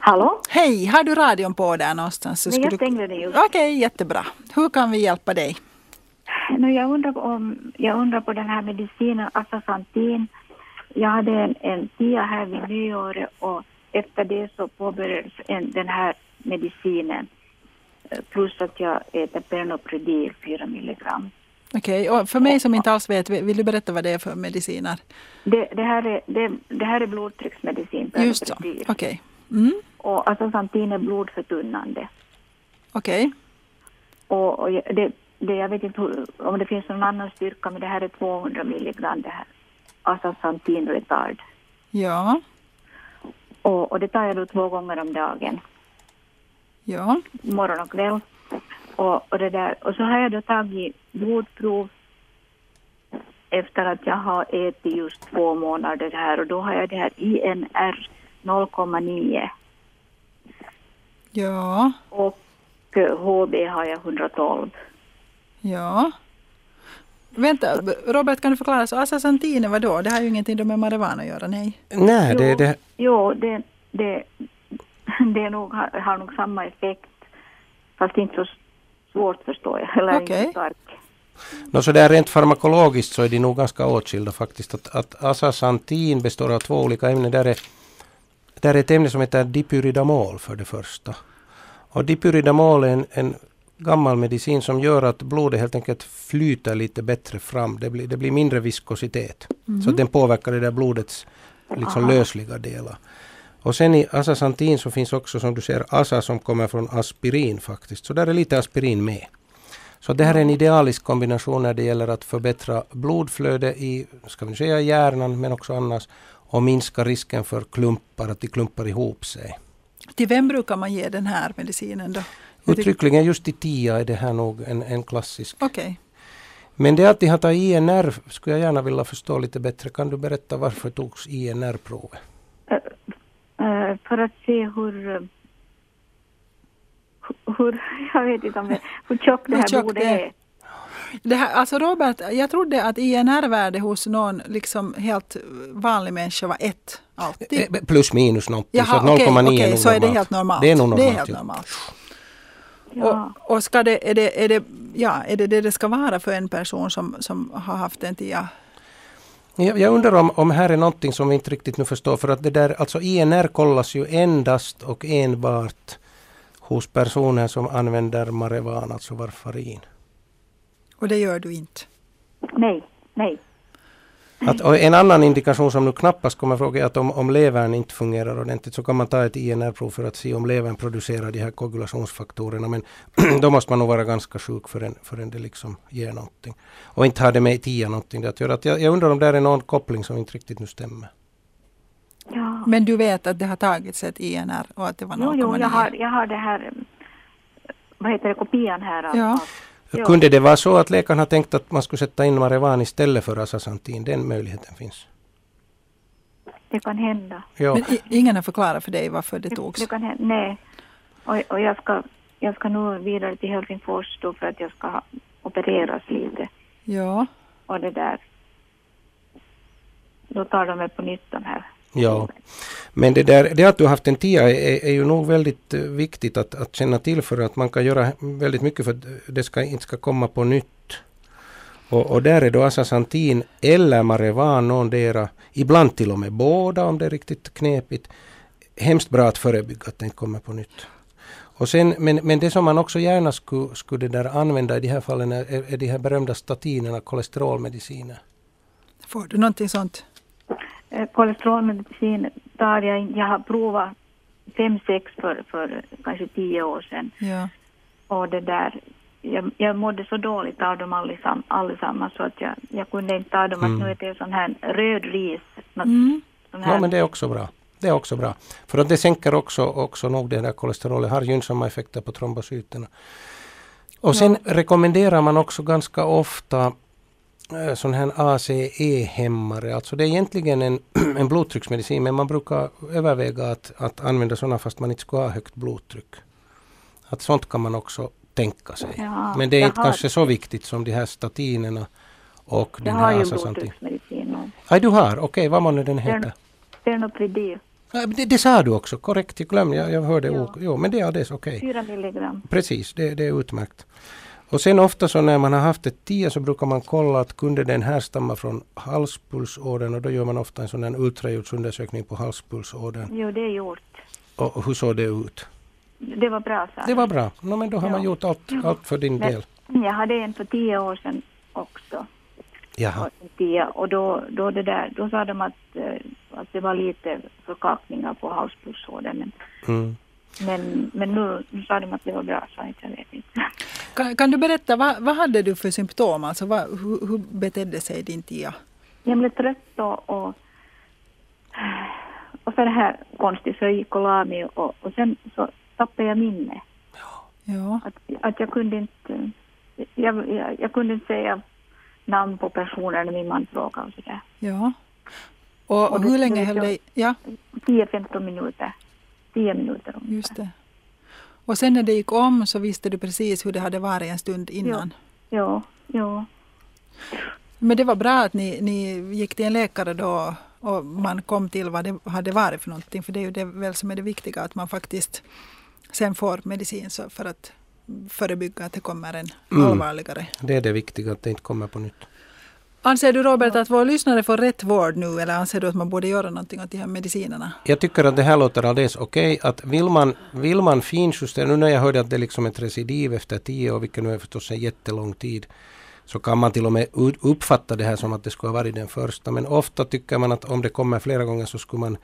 Hallå? Hej, har du radion på där någonstans? Så Nej, jag stängde den just. Okej, jättebra. Hur kan vi hjälpa dig? No, jag, undrar om, jag undrar på den här medicinen Asasantin. Jag hade en, en tia här vid nyåret och efter det så påbörjades en, den här medicinen plus att jag äter Pernopredil 4 milligram. Okej, okay. och för mig som inte alls vet, vill du berätta vad det är för mediciner? Det, det här, är, det, det här är blodtrycksmedicin. Just så, okej. Okay. Mm. Och astaxantin är blodförtunnande. Okej. Okay. Och, och det, det, jag vet inte hur, om det finns någon annan styrka, men det här är 200 milligram det här astaxantin retard. Ja. Och, och det tar jag då två gånger om dagen. Ja. Morgon och kväll. Och, och, det där. och så har jag då tagit blodprov efter att jag har ätit just två månader här och då har jag det här INR 0,9. Ja. Och HB har jag 112. Ja. Vänta, Robert kan du förklara, så asasantin vad då? Det har ju ingenting med marijuana att göra, nej? Nej, det... Jo, det... Jo, det, det, det är nog, har nog samma effekt, fast inte så svårt förstår jag. Eller okay. inte stark. No, så där rent farmakologiskt så är de nog ganska åtskilda faktiskt. Att, att asasantin består av två olika ämnen. Där är, där är ett ämne som heter dipyridamol för det första. Och dipyridamol är en, en gammal medicin som gör att blodet helt enkelt flyter lite bättre fram. Det blir, det blir mindre viskositet. Mm. Så den påverkar det där blodets liksom lösliga delar. Och sen i asasantin så finns också som du ser asa som kommer från aspirin faktiskt. Så där är lite aspirin med. Så det här är en idealisk kombination när det gäller att förbättra blodflöde i, ska vi säga hjärnan men också annars och minska risken för klumpar, att de klumpar ihop sig. Till vem brukar man ge den här medicinen då? Uttryckligen just i TIA är det här nog en, en klassisk. Okay. Men det att de har tagit INR skulle jag gärna vilja förstå lite bättre. Kan du berätta varför togs INR-provet? Uh, för att se hur, hur, jag vet inte om det, hur tjockt det här tjock bordet är. Det här, alltså Robert, jag trodde att INR-värde hos någon liksom helt vanlig människa var ett alltid. Eh, plus minus någonting. Jaha, så 0,9 okay, okay, är nog så normalt. är det helt normalt. Det är nog normalt. Det är helt normalt. Ja. Och, och ska det, är, det, är, det, ja, är det det det ska vara för en person som, som har haft en TIA jag, jag undrar om, om här är någonting som vi inte riktigt nu förstår. För att det där, alltså INR kollas ju endast och enbart hos personer som använder marijuana, alltså varfarin. Och det gör du inte? Nej, nej. Att, en annan indikation som nu knappast kommer fråga är att om, om levern inte fungerar ordentligt så kan man ta ett INR-prov för att se om levern producerar de här koagulationsfaktorerna. Men då måste man nog vara ganska sjuk förrän, förrän det liksom ger någonting. Och inte har det med TIA någonting att göra. Att jag, jag undrar om det är någon koppling som inte riktigt nu stämmer. Men du vet att det har tagits ett INR och att det var 0,9? Jo, jo jag, har, jag har det här, vad heter det, kopian här. Ja. Ja. Kunde det vara så att läkaren har tänkt att man skulle sätta in Marevan istället för Asasantin? Den möjligheten finns. Det kan hända. Ja. Men ingen har förklarat för dig varför det, det togs? Det kan hända, nej. Och, och jag, ska, jag ska nu vidare till Helsingfors då för att jag ska opereras lite. Ja. Och det där. Då tar de mig på nytt de här. Ja, men det, där, det att du har haft en tia är, är ju nog väldigt eh, viktigt att, att känna till för att man kan göra väldigt mycket för att det ska, inte ska komma på nytt. Och, och där är då asasantin eller marevan någondera, ibland till och med båda om det är riktigt knepigt, hemskt bra att förebygga att det inte kommer på nytt. Och sen, men, men det som man också gärna skulle, skulle där använda i de här fallen är, är de här berömda statinerna, kolesterolmediciner. Får du någonting sånt? Eh, Kolesterolmedicin tar jag. Jag har provat fem, sex för, för kanske tio år sedan. Ja. Och det där, jag, jag mådde så dåligt av dem allisam, allesammans så att jag, jag kunde inte ta dem. Mm. Att nu är det sån här röd ris. Något, Mm. här, Ja, men det är också bra. Det är också bra. För att det sänker också, också nog det där kolesterolet, har gynnsamma effekter på trombocyterna. Och sen rekommenderar man också ganska ofta sån här ACE-hämmare. Alltså det är egentligen en, en blodtrycksmedicin men man brukar överväga att, att använda sådana fast man inte ska ha högt blodtryck. Att sånt kan man också tänka sig. Ja, men det är jag inte har- kanske så viktigt som de här statinerna och Jag den har här ju asasantin. blodtrycksmedicin. Nej, du har? Okej, vad månne den heter? Ja, men Det, det sa du också, korrekt. Jag glömde, jag, jag hörde Ja. Jo, men det är det, okej. 4 milligram. Precis, det, det är utmärkt. Och sen ofta så när man har haft ett 10 så brukar man kolla att kunde den härstamma från halspulsådern och då gör man ofta en sån här ultraljudsundersökning på halspulsådern. Jo, det är gjort. Och hur såg det ut? Det var bra, sa Det var bra. No, men då har man Ja. gjort allt, allt för din Men- del. Jag hade en för tio år sedan också. Jaha. Och tia, då, då, det där, då sa de att, eh, att det var lite förkalkningar på halspulsådern. Mm. Men, men nu, nu sa de att det var bra, så jag vet inte. Kan, kan du berätta, vad, vad hade du för symptom? Alltså, vad, hur, hur betedde sig din tia? Jag blev trött och, och, och så det här konstigt, så jag gick och la mig och, och sen så tappade jag minne. Ja. Att, att jag kunde inte, jag, jag, jag kunde inte säga namn på personer när min man frågade och sådär. ja. Och, Och det- hur länge det- höll dig... Ja, 10-15 minuter. 10 minuter ungefär. just det. Och sen när det gick om så visste du precis hur det hade varit en stund innan. Ja, ja. Men det var bra att ni, ni gick till en läkare då och man kom till vad det hade varit för någonting. För det är ju det väl som är det viktiga, att man faktiskt sen får medicin så för att förebygga att det kommer en Mm. allvarligare. Det är det viktiga, att det inte kommer på nytt. Anser du Robert att våra lyssnare får rätt vård nu eller anser du att man borde göra någonting åt de här medicinerna? Jag tycker att det här låter alldeles okej. Att vill man, vill man finjustera, nu när jag hörde att det är liksom ett recidiv efter tio år, vilket nu är förstås en jättelång tid, så kan man till och med uppfatta det här som att det skulle ha varit den första. Men ofta tycker man att om det kommer flera gånger så skulle man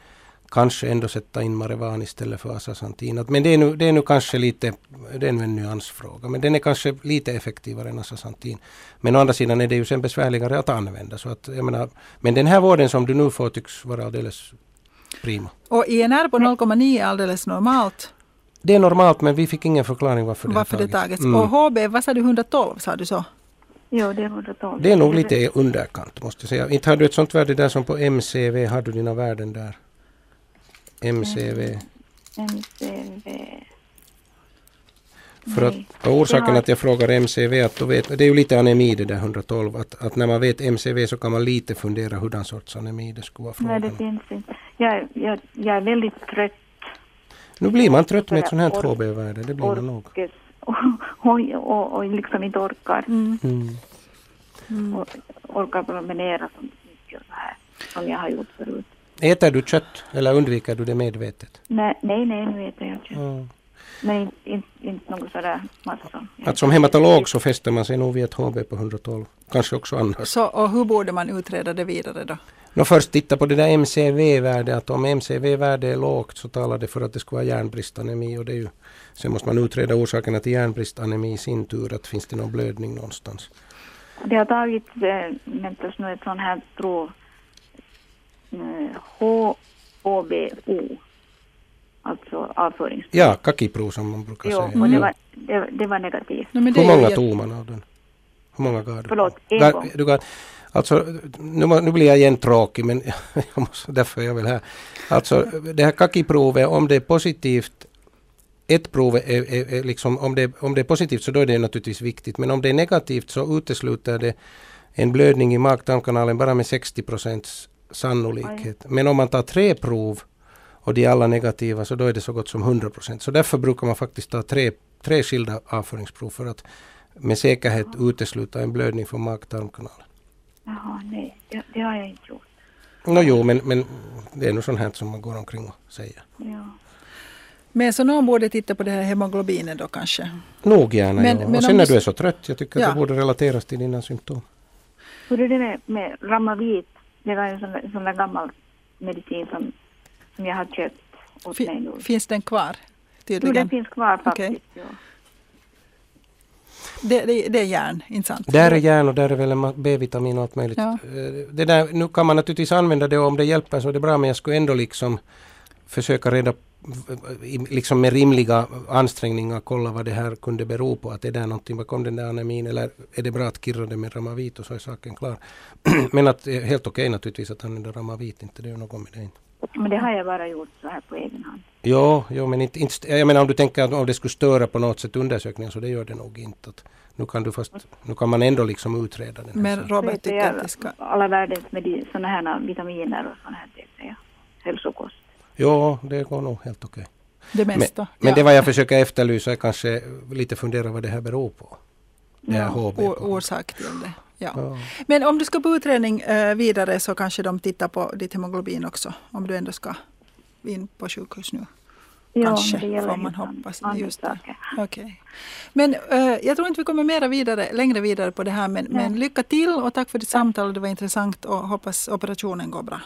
kanske ändå sätta in Marevan istället för Asasantin. Men det är, nu, det är nu kanske lite, det är nu en nyansfråga, men den är kanske lite effektivare än Asasantin. Men å andra sidan är det ju sen besvärligare att använda. Så att, jag menar, men den här vården som du nu får tycks vara alldeles prima. Och INR på 0,9 är alldeles normalt. Det är normalt men vi fick ingen förklaring varför det varför har det tagits. Mm. Och HB, vad sa du, 112 sa du så? Jo, det är 112. Det är nog lite underkant måste jag säga. Inte har du ett sånt värde där som på MCV, har du dina värden där? MCV. MCV. För att, Nej. och orsaken att jag frågar MCV, att då vet, det är ju lite anemi det där 112, att, att när man vet MCV så kan man lite fundera hurdan sorts anemi det skulle vara Nej, frågan det om. finns inte. Jag, jag, jag är väldigt trött. Nu blir man trött med ett sånt här 2B-värde, det blir man nog. Och, och, och, och liksom inte orkar, Mm. Mm. och, orkar promenera så mycket och så här, som jag har gjort förut. Äter du kött eller undviker du det medvetet? Nej, nej, nej nu äter jag kött. Mm. Men inte, inte, inte något sådär massor. Att som hematolog så fäster man sig nog vid ett HB på 112. Kanske också annars. Så, och hur borde man utreda det vidare då? Nå först titta på det där MCV-värdet. Att om MCV-värdet är lågt så talar det för att det ska vara järnbristanemi. Och det är ju, sen måste man utreda orsakerna till järnbristanemi i sin tur. Att finns det någon blödning någonstans? Det har tagits, äh, väntas nu ett sånt här prov, HBO, alltså avföringsprov. Ja, kakiprov som man brukar Jo, säga. och det var, det, det var negativt. No, men det Hur många jätte- tog man av den? Hur många gav du? Förlåt, en Gav- gång. Du gav, alltså, nu, nu blir jag igen tråkig men jag måste, därför är jag väl här. Alltså det här kakiprovet, om det är positivt ett prov är, är, är liksom, om det, om det är positivt så då är det naturligtvis viktigt. Men om det är negativt så utesluter det en blödning i mag-tarmkanalen bara med 60 procents sannolikhet. Men om man tar tre prov och de är alla negativa så då är det så gott som 100 procent. Så därför brukar man faktiskt ta tre, tre skilda avföringsprov för att med säkerhet utesluta en blödning från mag-tarmkanalen. Jaha, nej, det, det har jag inte gjort. Nå jo, men, men det är nog sånt här som man går omkring och säger. Ja. Men så någon borde titta på det här hemoglobinet då kanske. Nog gärna, Men- ja. men Och sen när du- du är så trött, jag tycker Ja. att det borde relateras till dina symptom. Hur är det med, med Ramavit? Det var en sån, där- sån där gammal medicin som, som jag har köpt åt mig nu. Fi- Finns den kvar? Jo, Tydligen. den finns kvar faktiskt. Ja. Det, det, det är järn, inte sant? Där är järn och där är väl B-vitamin och allt möjligt. Ja. Eh, Det där, nu kan man naturligtvis använda det och om det hjälper så är det bra men jag skulle ändå liksom försöka reda liksom med rimliga ansträngningar kolla vad det här kunde bero på. Att är det någonting bakom den där anemin eller är det bra att kirra det med Ramavit och så är saken klar. men att det är helt okej naturligtvis att använda Ramavit, inte det är något med det. Inte. Men det har jag bara gjort så här på egen hand. Jo, jo men inte, inte, jag menar om du tänker att om det skulle störa på något sätt undersökningen så det gör det nog inte. Att nu, kan du fast, nu kan man ändå liksom utreda den här Men. Robert tycker jag att det ska... Alla världens med såna här vitaminer och sånt här, det säger hälsokost. Jo, det går nog helt okej. Det Men, mesta. men ja. det vad jag försöker efterlysa är kanske lite fundera vad det här beror på. Det här Ja, HB. O- orsak till det. Ja. Ja. Men om du ska på utredning eh, vidare så kanske de tittar på ditt hemoglobin också. Om du ändå ska in på sjukhus nu. Ja, Kanske, men det gäller får man hoppas. Just det. Okej. Men eh, jag tror inte vi kommer mera vidare, längre vidare på det här. Men, men lycka till och tack för ditt samtal. Det var intressant och hoppas operationen går bra.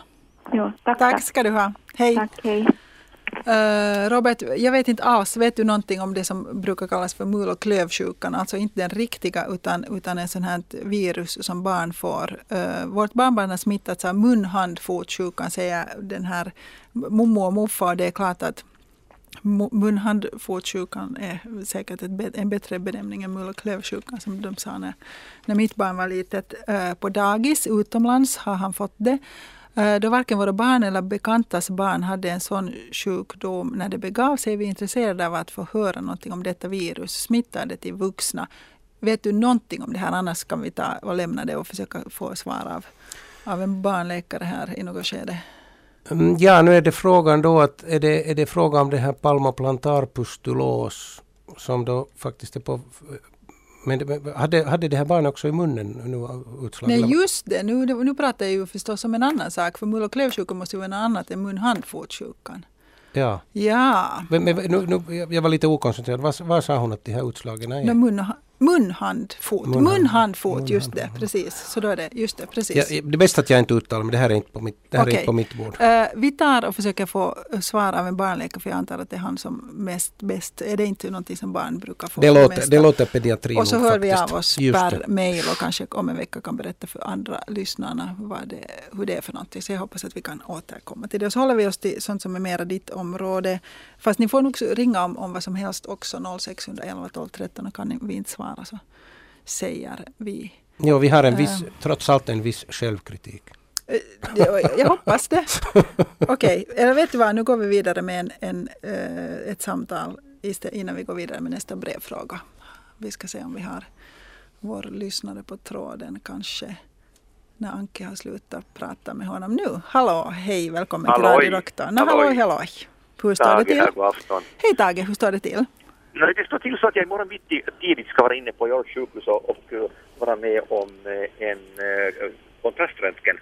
Jo, tack, Tack tack. ska du ha. Hej. Tack, hej. Eh, Robert, jag vet inte alls, vet du någonting om det som brukar kallas för mul och klövsjukan? Alltså inte den riktiga utan, utan en sån här virus som barn får. Eh, vårt barnbarn har smittats av mun, hand, fotsjukan säger den här mommo och moffa. Och det är klart att mun, hand, fotsjukan är säkert en bättre benämning än mul och klövsjukan som de sa när, när mitt barn var litet. Eh, på dagis utomlands har han fått det. Eh, då varken våra barn eller bekantas barn hade en sån sjukdom när det begav sig är vi intresserade av att få höra någonting om detta virus. Smittar det till vuxna? Vet du någonting om det här? Annars kan vi ta och lämna det och försöka få svar av, av en barnläkare här i något skede. Mm, ja, nu är det frågan då att är det, är det fråga om det här Palmoplantarpustulos som då faktiskt är på men det, hade, hade det här barnet också i munnen nu utslag? Nej, just det. Nu, nu pratar jag ju förstås om en annan sak. För mul och klövsjukan måste ju vara något annat än mun hand fotsjukan Ja. Ja, Men, men, nu, nu, jag jag var lite okoncentrerad. Vad, vad sa hon att de här utslagen är? no, mun, mun, hand, fot. Mun, Mun, hand, hand, fot. mun, Just det, precis. Så då är det, just det, precis. Ja, det är bäst att jag inte uttalar men det här är inte på mitt, det här är Okej. inte på mitt bord. Eh, vi tar och försöker få svar av en barnläkare för jag antar att det är han som mest bäst. Är det inte någonting som barn brukar få? Det låter, mesta? det låter pediatri Och så hör vi faktiskt. av oss Just per det. mail och kanske om en vecka kan berätta för andra lyssnarna vad det, hur det är för någonting. Så jag hoppas att vi kan återkomma till det. Och så håller vi oss till sånt som är mera ditt område. Fast ni får nog ringa om, om vad som helst också. 0611 12 13 och kan vi inte svara så säger vi. Jo, vi har en viss, Eh. trots allt en viss självkritik. Eh, Jag, hoppas det. Okej, eller vet du vad, nu går vi vidare med en, en, eh, ett samtal innan vi går vidare med nästa brevfråga. Vi ska se om vi har vår lyssnare på tråden kanske när Anke har slutat prata med honom nu. Hallå, hej, välkommen till Halloj. Radio Doktorn. No, hallå, Halloj. hallå. Hur står det Tage till? god afton. Hej Tage, hur står det till? Nej, det står till så att jag imorgon bitti tidigt ska vara inne på York sjukhus och, och eh, vara med om eh, en kontraströntgen.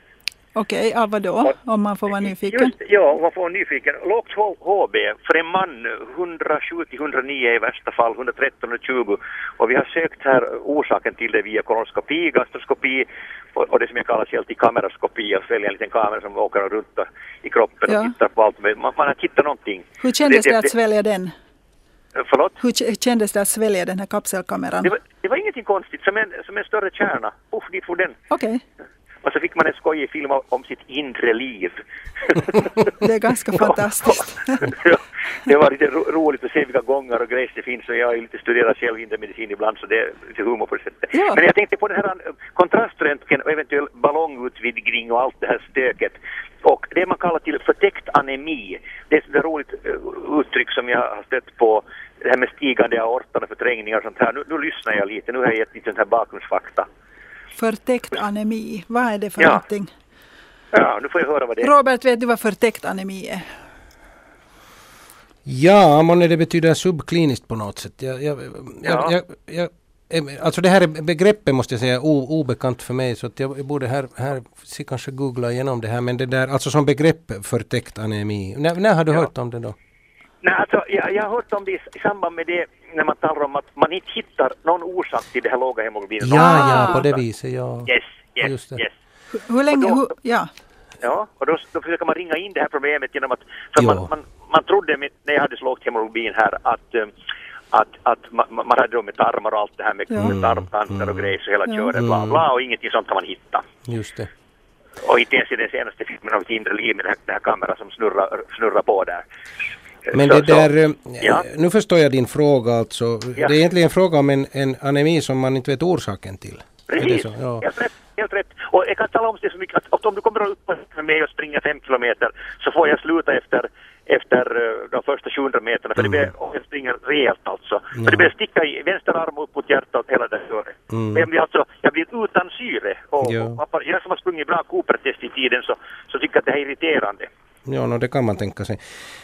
Okej, av vad då? Om man får vara nyfiken. Just, ja, om man får vara nyfiken. Lågt HB för en man 107 till 109 i värsta fall, 113 och 20. Och vi har sökt här orsaken till det via kolonoskopi, gastroskopi och, det som jag kallar helt i kameraskopi, att välja en liten kamera som åker runt i kroppen Ja. och tittar på allt. Man, man har hittat någonting. Hur kändes det att svälja den? Förlåt? Hur kändes det att svälja den här kapselkameran? Det var, det var ingenting konstigt, som en, som en större kärna. Puff, dit for den. Okej, Och så fick man en skojig film om, sitt inre liv. det är ganska fantastiskt. Ja, det var lite ro, roligt att se vilka gånger och grejs det finns och jag har ju lite studerat själv indemedicin ibland så det är lite humor på det sättet. Ja. Men jag tänkte på den här eh, kontraströntgen och eventuell ballongutvidgning och allt det här stöket. Och det man kallar till förtäckt anemi, det är ett roligt eh, uttryck som jag har stött på, det här med stigande aortan och förträngningar och sånt här. Nu, nu lyssnar jag lite, nu har jag gett lite sånt här bakgrundsfakta. Förtäckt anemi, vad är det för Ja. någonting? Ja, nu får jag höra vad det är. Robert, vet du vad förtäckt anemi är? Ja, månne det betyder subkliniskt på något sätt. Jag, jag, Ja. jag, eh, alltså det här är begreppet måste jag säga o, obekant för mig så att jag borde här, här se kanske googla igenom det här men det där, alltså som begrepp förtäckt anemi. När, när har du Ja. hört om det då? Nej, alltså, jag, jag har hört om det i, samband med det när man talar om att man inte hittar någon orsak till det här låga hemoglobinet. Ja, Ah. ja, på det viset, ja. Yes, yes, just det. yes. Hur, hur länge, då- hur, ja. Ja, och då, då försöker man ringa in det här problemet genom att... För man, man, man trodde med, när jag hade så lågt hemoglobin här att, eh, att, att man, man hade då med tarmar och allt det här med, Ja. med tarmcancer och Mm. grejer så hela Ja. köret bla bla och ingenting sånt har man hittat. Just det. Och inte ens i den senaste filmen av ett inre liv med den här, den här kameran som snurrar, snurrar på där. Men Så- det där, eh, Ja. nu förstår jag din fråga alltså. Ja. Det är egentligen en fråga om en, en anemi som man inte vet orsaken till. Precis, så? Ja. helt rätt. Helt rätt. Och jag kan tala om det så mycket att, om du kommer upp med mig och springer fem kilometer så får jag sluta efter, efter eh, de första 700 meterna för det blir, om jag springer rejält alltså. Ja. För det blir sticka i vänster arm upp mot hjärtat hela det köret. Mm. Men jag blir alltså, jag blir utan syre. Och, Ja. och jag som har sprungit bra Cooper-test i tiden så, så tycker jag att det här är irriterande. Ja, no, det kan man tänka sig.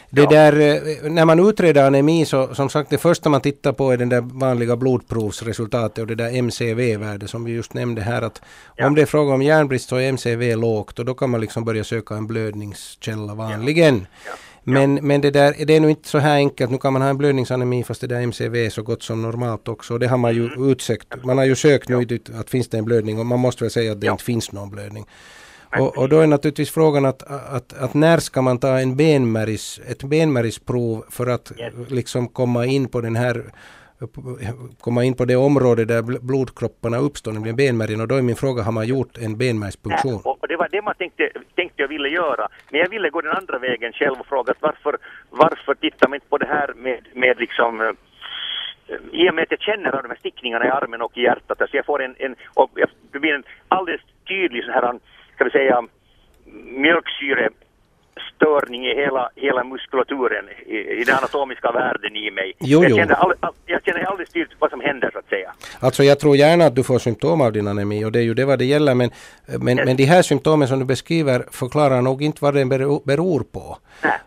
Det Ja. där, eh, när man utreder anemi så som sagt det första man tittar på är den där vanliga blodprovsresultatet och det där MCV-värdet som vi just nämnde här att Ja. om det är fråga om järnbrist så är MCV lågt och då kan man liksom börja söka en blödningskälla vanligen. Ja. Men, men det, där, det är nog inte så här enkelt. Nu kan man ha en blödningsanemi fast det där MCV är så gott som normalt också. Det har man ju Mm. utsökt. Man har ju sökt nu att finns det en blödning och man måste väl säga att det inte finns någon blödning. Och, och då är naturligtvis frågan att, att, att när ska man ta en benmärgs, ett benmärgsprov för att Yes. liksom komma in på den här komma in på det område där bl- blodkropparna uppstår, nämligen benmärgen. Och då är min fråga, har man gjort en benmärgspunktion? Nej, och det var det man tänkte, tänkte jag ville göra. Men jag ville gå den andra vägen själv och fråga varför, varför tittar man inte på det här med, med liksom eh, i och med att jag känner av de här stickningarna i armen och i hjärtat, alltså jag får en, en och jag, det blir en alldeles tydlig sån här, ska vi mjölksyrestörning i hela, hela muskulaturen, i, i den anatomiska världen i mig. Jo, jag. Känner all, all, jag känner alldeles tydligt vad som händer så att säga. Alltså jag tror gärna att du får symptom av din anemi och det är ju det vad det gäller men, men, men de här symptomen som du beskriver förklarar nog inte vad det beror, på.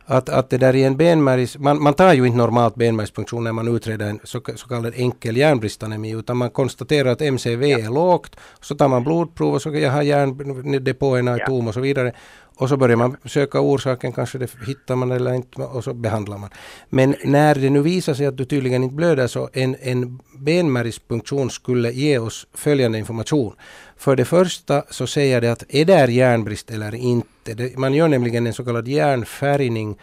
Att, att det där i en benmärgs... Man, man tar ju inte normalt benmärgspunktion när man utreder en så, så kallad enkel järnbristanemi utan man konstaterar att MCV är lågt. Så tar man blodprov och så jag har järndepåerna i Ja. tom och så vidare. Och så börjar man söka orsaken, kanske det hittar man eller inte och så behandlar man. Men när det nu visar sig att du tydligen inte blöder så en, en benmärgspunktion skulle ge oss följande information. För det första så säger det att är det järnbrist eller inte? Det, man gör nämligen en så kallad järnfärgning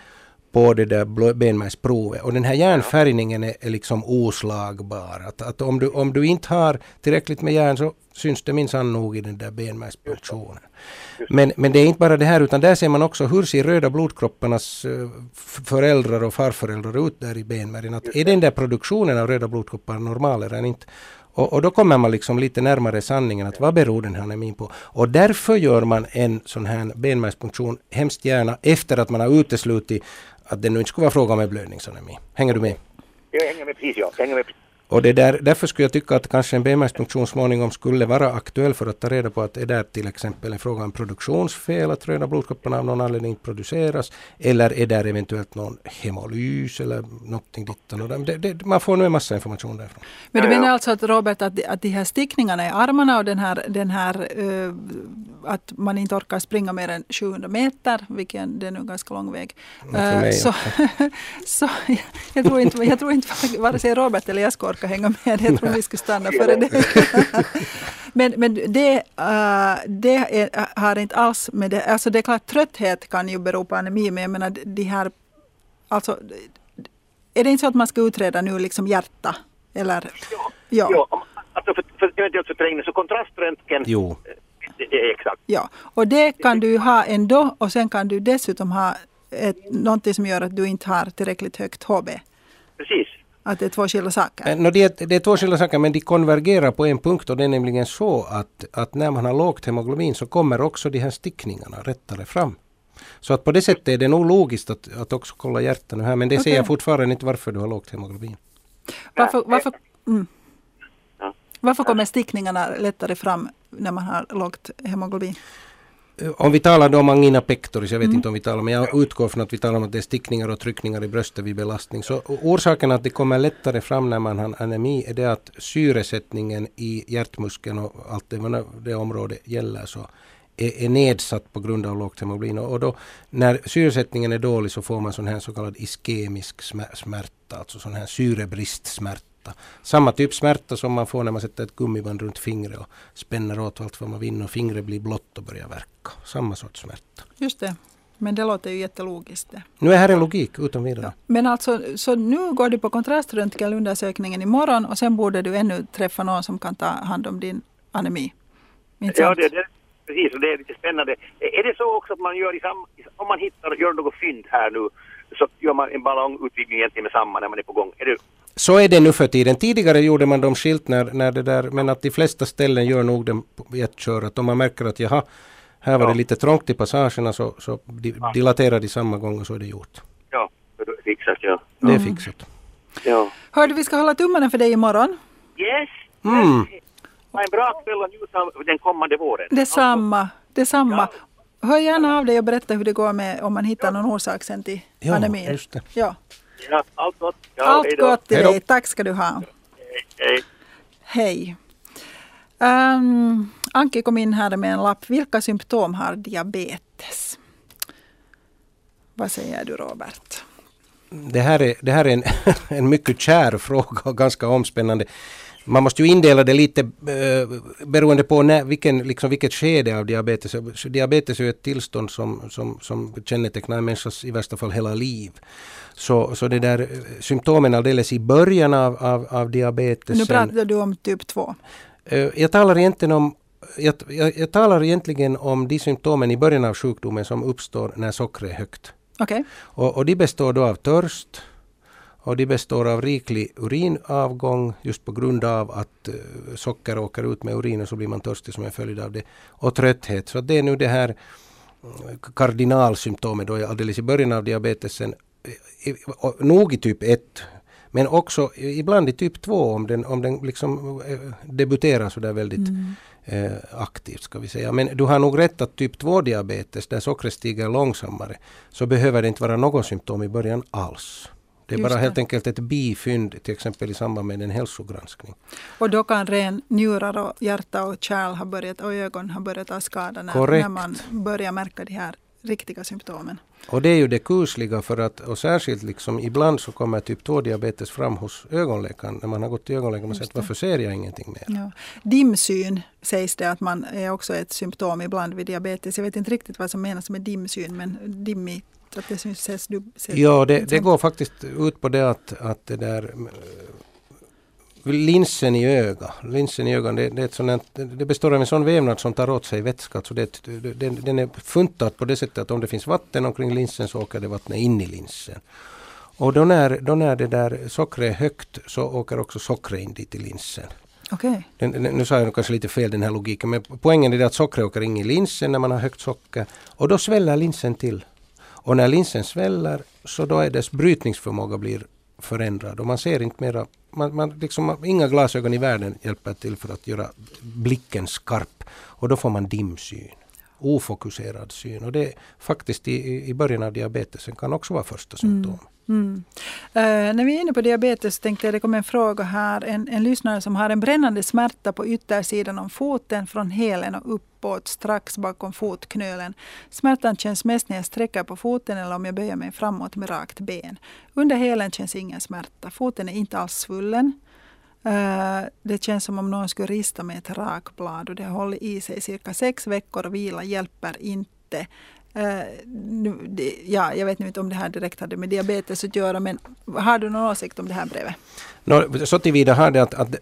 på det där benmärgsprovet. Och den här järnfärgningen är, är liksom oslagbar. Att, att om, du, om du inte har tillräckligt med järn så syns det minsann nog i den där benmärgspunktionen. Men, men det är inte bara det här utan där ser man också hur ser röda blodkropparnas eh, föräldrar och farföräldrar ut där i benmärgen. Att är den där produktionen av röda blodkroppar normal eller inte? Och, och då kommer man liksom lite närmare sanningen att vad beror den här anemin på? Och därför gör man en sån här benmärgspunktion hemskt gärna efter att man har uteslutit att det nu inte skulle vara fråga om en blödningsanemi. Hänger du med? Jag hänger med precis, ja. Jag hänger med precis. Och det där, därför skulle jag tycka att kanske en benmärgspunktion småningom skulle vara aktuell för att ta reda på att är det till exempel en fråga om produktionsfel, att röda blodkropparna av någon anledning inte produceras, eller är det eventuellt någon hemolys eller någonting dittan och där. det, det, Man får nu en massa information därifrån. Men du menar alltså att Robert att, att de här stickningarna i armarna och den här, den här eh, att man inte orkar springa mer än 700 meter, vilket det är nu ganska lång väg. Ja, för Eh, mig, så, så jag, tror inte, jag tror inte vare sig Robert eller jag ska orka hänga med. Jag tror vi skulle stanna före det. Men, men det, eh, det är, har inte alls med det... Alltså det är klart, trötthet kan ju bero på anemi, men jag menar de här... Alltså, är det inte så att man ska utreda nu liksom hjärta? Eller? Ja. Ja. Ja, alltså för, för eventuellt förträngning, så kontraströntgen, Jo. det är exakt. Ja, och det kan du ha ändå och sen kan du dessutom ha ett, någonting som gör att du inte har tillräckligt högt HB. Precis. Att det är två skilda saker. Eh, No, det, är- det är två skilda saker men de konvergerar på en punkt och det är nämligen så att, att när man har lågt hemoglobin så kommer också de här stickningarna rättare fram. Så att på det sättet är det nog logiskt att, att också kolla hjärtat nu här men det ser Okej. jag fortfarande inte varför du har lågt hemoglobin. Varför, varför, mm. Varför kommer stickningarna lättare fram när man har lågt hemoglobin? Om vi talar om angina pectoris, jag vet mm. inte om vi talar men jag utgår från att vi talar om att det är stickningar och tryckningar i bröstet vid belastning. Så orsaken att det kommer lättare fram när man har anemi är det att syresättningen i hjärtmuskeln och allt det, det området gäller så är, är nedsatt på grund av lågt hemoglobin. Och då, när syresättningen är dålig så får man sån här så kallad iskemisk smärta, alltså sån här syrebristsmärta smärta. Samma typ smärta som man får när man sätter ett gummiband runt fingret och spänner åt allt vad man vill och fingret blir blått och börjar verka. Samma sorts smärta. Just det. Men det låter ju jättelogiskt. Det. Nu är här en logik utan vidare. Ja. Men alltså, så nu går du på kontraströntgenundersökningen imorgon och sen borde du ännu träffa någon som kan ta hand om din anemi. ja, det, det, precis. Och det är lite spännande. Är det så också att man gör, i sam, om man hittar, gör något fynd här nu, så gör man en ballongutvidgning egentligen med samma när man är på gång? Är det så är det nu för tiden. Tidigare gjorde man dem skilt när, när det där, men att de flesta ställen gör nog dem i ett kör. Att om man märker att jaha, här var ja. det lite trångt i passagerna så, så di, ja. dilaterar de samma gång och så är det gjort. Ja, det är fixat ja. Det är fixat. Ja. Hörde vi ska hålla tummarna för dig imorgon. Yes. Mm. Ha en bra kväll och njut av den kommande våren. Detsamma. Detsamma. Ja. Hör gärna av dig och berätta hur det går med om man hittar någon orsak sen till ja, pandemin. Just det. Ja. Ja, allt gott. Ja, allt gott till dig. Tack ska du ha. Hej. Hej. Um, Anki kom in här med en lapp. Vilka symptom har diabetes? Vad säger du Robert? Det här är, det här är en, en mycket kär fråga och ganska omspännande. Man måste ju indela det lite eh, beroende på när, vilken, liksom vilket skede av diabetes. Diabetes är ett tillstånd som, som, som kännetecknar en människas i värsta fall hela liv. Så, så det där eh, symptomen alldeles i början av, av, av diabetes. Nu pratar du om typ 2. Eh, jag talar egentligen om jag, jag, jag, talar egentligen om de symptomen i början av sjukdomen som uppstår när sockret är högt. Okay. Och, och de består då av törst och de består av riklig urinavgång just på grund av att uh, socker åker ut med urinen så blir man törstig som en följd av det. Och trötthet. Så det är nu det här kardinalsymptomet då alldeles i början av diabetesen nog i typ 1 men också ibland i typ 2 om den, om den liksom eh, debuterar sådär väldigt mm. eh, aktivt. ska vi säga. Men du har nog rätt att typ 2 diabetes där sockret stiger långsammare så behöver det inte vara något symptom i början alls. Det är Just bara det. helt enkelt ett bifynd till exempel i samband med en hälsogranskning. Och då kan ren njurar och hjärta och kärl ha börjat, och ögon ha börjat ta skada när, när man börjar märka de här riktiga symptomen. Och det är ju det kusliga för att och särskilt liksom ibland så kommer typ 2 diabetes fram hos ögonläkaren när man har gått till ögonläkaren och sagt varför ser jag ingenting mer? Ja. Dimsyn sägs det att man är också ett symptom ibland vid diabetes. Jag vet inte riktigt vad som menas med dimsyn men dimmigt att det syns, ses, ses, Ja, det, det, går faktiskt ut på det att, att det där linsen i ögat, linsen i ögat det, det, är ett sånt, det består av en sån vävnad som tar åt sig vätska. Alltså det, den, den är funtad på det sättet att om det finns vatten omkring linsen så åker det vattnet in i linsen. Och då när, då när det där sockret är högt så åker också sockret in dit i linsen. Okay. Den, nu sa jag kanske lite fel den här logiken men poängen är att sockret åker in i linsen när man har högt socker och då sväller linsen till. Och när linsen sväller så då är dess brytningsförmåga blir förändrad och man ser inte mera, man, man liksom, inga glasögon i världen hjälper till för att göra blicken skarp och då får man dimsyn. Ofokuserad syn och det faktiskt i, i början av diabetesen kan också vara första symptom. Mm. Mm. Uh, när vi är inne på diabetes tänkte jag det kom en fråga här. En, en lyssnare som har en brännande smärta på yttersidan om foten från hälen och uppåt strax bakom fotknölen. Smärtan känns mest när jag sträcker på foten eller om jag böjer mig framåt med rakt ben. Under hälen känns ingen smärta. Foten är inte alls svullen. Uh, det känns som om någon skulle rista med ett rakblad och det har hållit i sig cirka sex veckor och vila hjälper inte. Uh, nu, det, ja, jag vet inte om det här direkt hade med diabetes att göra men har du någon åsikt om det här brevet? No, så tillvida har det att, att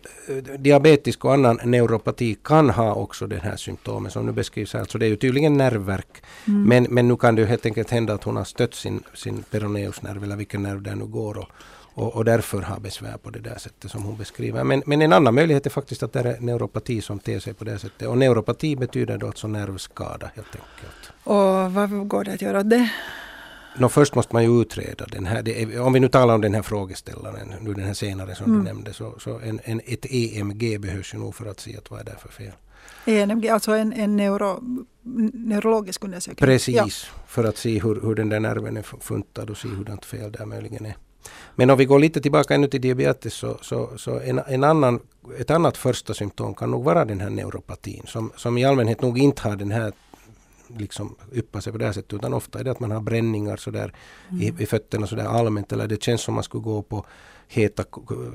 diabetisk och annan neuropati kan ha också den här symptomen som nu beskrivs här. Så det är ju tydligen nervverk. Mm. Men, men nu kan det ju helt enkelt hända att hon har stött sin, sin peroneusnerv eller vilken nerv det nu går. Och, och, och, därför har besvär på det där sättet som hon beskriver. Men, men en annan möjlighet är faktiskt att det är neuropati som ter sig på det sättet. Och neuropati betyder då alltså nervskada helt enkelt. Och vad går det att göra åt det? No, först måste man ju utreda den här. Är, om vi nu talar om den här frågeställaren, nu den här senare som mm. du nämnde, så, så en, en, ett EMG behövs ju nog för att se att vad är det för fel. EMG, alltså en, en neuro, neurologisk undersökning? Precis, ja. för att se hur, hur den där nerven är funtad och se hurdant fel det möjligen är. Men om vi går lite tillbaka ännu till diabetes så, så, så en, en annan, ett annat första symptom kan nog vara den här neuropatin som, som i allmänhet nog inte har den här liksom yppa sig på det här sättet utan ofta är det att man har bränningar sådär mm. i, i fötterna sådär allmänt eller det känns som man skulle gå på heta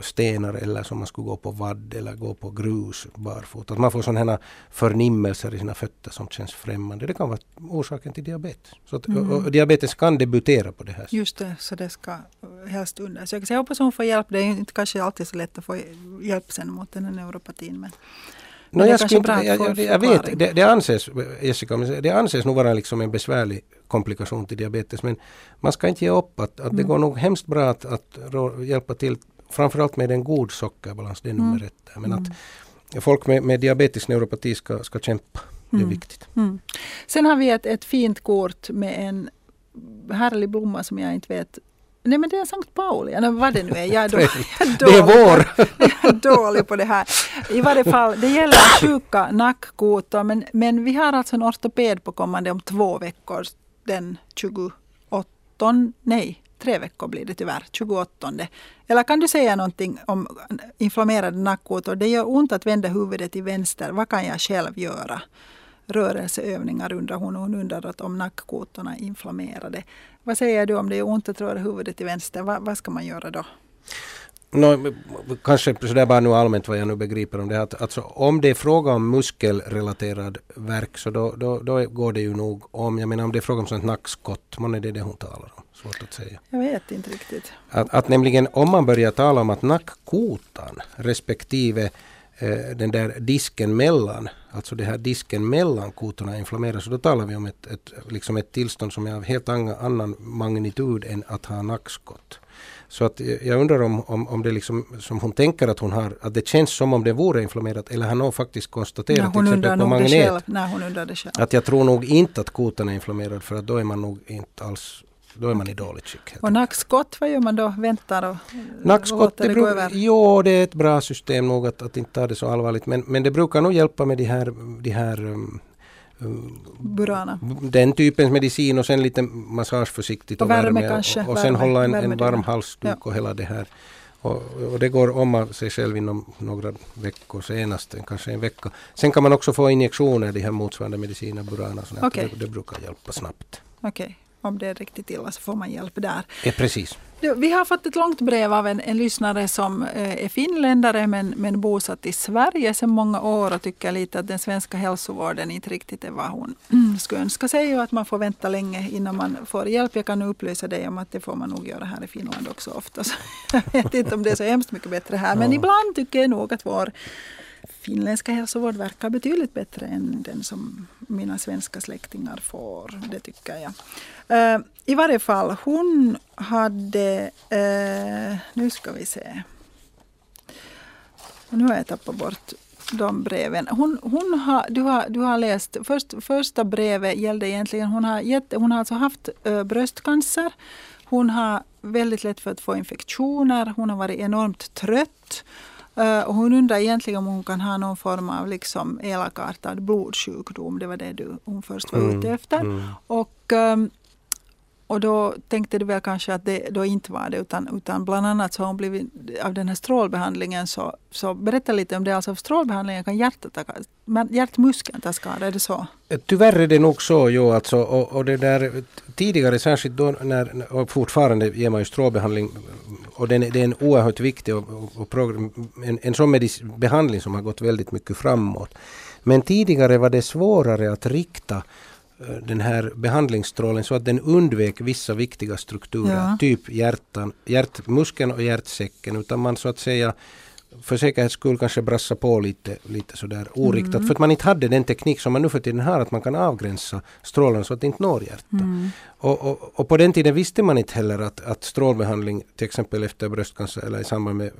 stenar eller som man skulle gå på vadd eller gå på grus barfota. Att man får sådana här förnimmelser i sina fötter som känns främmande. Det kan vara orsaken till diabetes. Så att, mm. och, och diabetes kan debutera på det här sättet. Just det, så det ska helst undersökas. Jag hoppas hon får hjälp. Det är inte kanske alltid så lätt att få hjälp sen mot den här neuropatin. Men No, jag, inte, jag, jag, jag, vet, det, det, anses, Jessica, det anses nog vara liksom en besvärlig komplikation till diabetes men man ska inte ge upp att, att mm. det går nog hemskt bra att, att hjälpa till framförallt med en god sockerbalans, det är nummer mm. ett. Men att mm. folk med, med diabetisk neuropati ska, ska kämpa, det är mm. viktigt. Mm. Sen har vi ett, ett fint kort med en härlig blomma som jag inte vet Nej men det är Sankt Pauli, eller vad det nu är. Jag är, då, jag är det är vår! jag är dålig på det här. I varje fall, det gäller sjuka nackkotor men, men vi har alltså en ortoped på kommande om två veckor. Den 28, nej tre veckor blir det tyvärr, 28. Eller kan du säga någonting om inflammerade nackkotor? Det gör ont att vända huvudet till vänster. Vad kan jag själv göra? rörelseövningar undrar hon. Hon undrar om nackkotorna är inflammerade. Vad säger du om det gör ont att röra huvudet till vänster? Va, vad ska man göra då? No, kanske sådär bara nu allmänt vad jag nu begriper om det. Att, alltså, om det är fråga om muskelrelaterad verk så då, då, då går det ju nog om, jag menar om det är fråga om sånt nackskott, man är det det hon talar om? Svårt att säga. Jag vet inte riktigt. Att, att nämligen om man börjar tala om att nackkotan respektive eh, den där disken mellan, alltså det här disken mellan kotorna inflammeras. Så då talar vi om ett, ett, liksom ett tillstånd som är av helt annan magnitud än att ha nackskott. Så att jag undrar om, om, om det liksom, som hon tänker att hon har, att det känns som om det vore inflammerat eller har någon faktiskt konstaterat till exempel på magnet. Själv, nej, hon undrar det själv. Att jag tror nog inte att kotan är inflammerad för att då är man nog inte alls då är man i dåligt skick. Och nackskott, vad gör man då? Väntar och nackskott, låter det, det gå över? Jo, det är ett bra system nog att, att inte ta det så allvarligt. Men, men det brukar nog hjälpa med de här, de här um, Burana. Den typens medicin och sen lite massage försiktigt och, och värme, värme kanske. Och, och sen värme, hålla en, en varm halsduk ja. och hela det här. Och, och, det går om av sig själv inom några veckor senast, kanske en vecka. Sen kan man också få injektioner, de här motsvarande mediciner, Burana. Okay. Det, det, brukar hjälpa snabbt. Okej. Okay om det är riktigt illa så får man hjälp där. Ja, precis. Vi har fått ett långt brev av en, en lyssnare som eh, är finländare men, men bosatt i Sverige sedan många år och tycker lite att den svenska hälsovården inte riktigt är vad hon skulle önska sig och att man får vänta länge innan man får hjälp. Jag kan upplysa dig om att det får man nog göra här i Finland också ofta. Så jag vet inte om det är så hemskt mycket bättre här men ja. ibland tycker jag nog att vår finländska hälsovård verkar betydligt bättre än den som mina svenska släktingar får. Det tycker jag. Eh, I varje fall, hon hade... Eh, nu ska vi se. Nu har jag tappat bort de breven. Hon, hon har, du, har, du har läst, först, första brevet gällde egentligen, hon har, gett, hon har alltså haft uh, bröstcancer. Hon har väldigt lätt för att få infektioner. Hon har varit enormt trött. Uh, och hon undrar egentligen om hon kan ha någon form av liksom elakartad blodsjukdom. Det var det du, hon först var mm, ute efter. Mm. Och, um, och då tänkte du väl kanske att det då inte var det utan, utan bland annat så har hon blivit av den här strålbehandlingen så, så berätta lite om det. Alltså strålbehandlingen kan hjärtat, hjärtmuskeln ta skada, är det så? Tyvärr är det nog så, jo alltså och, och det där tidigare särskilt då när, och fortfarande ger man ju strålbehandling och den, det är en oerhört viktig och, och, och en, en sån behandling som har gått väldigt mycket framåt. Men tidigare var det svårare att rikta eh, den här behandlingsstrålen så att den undvek vissa viktiga strukturer, ja. typ hjärtan, hjärtmuskeln och hjärtsäcken, utan man så att säga för säkerhets skull kanske brassa på lite, lite sådär oriktat. Mm. För att man inte hade den teknik som man nu för tiden har, att man kan avgränsa strålen så att det inte når hjärtat. Mm. Och, och, och, på den tiden visste man inte heller att, att strålbehandling, till exempel efter bröstcancer eller i samband med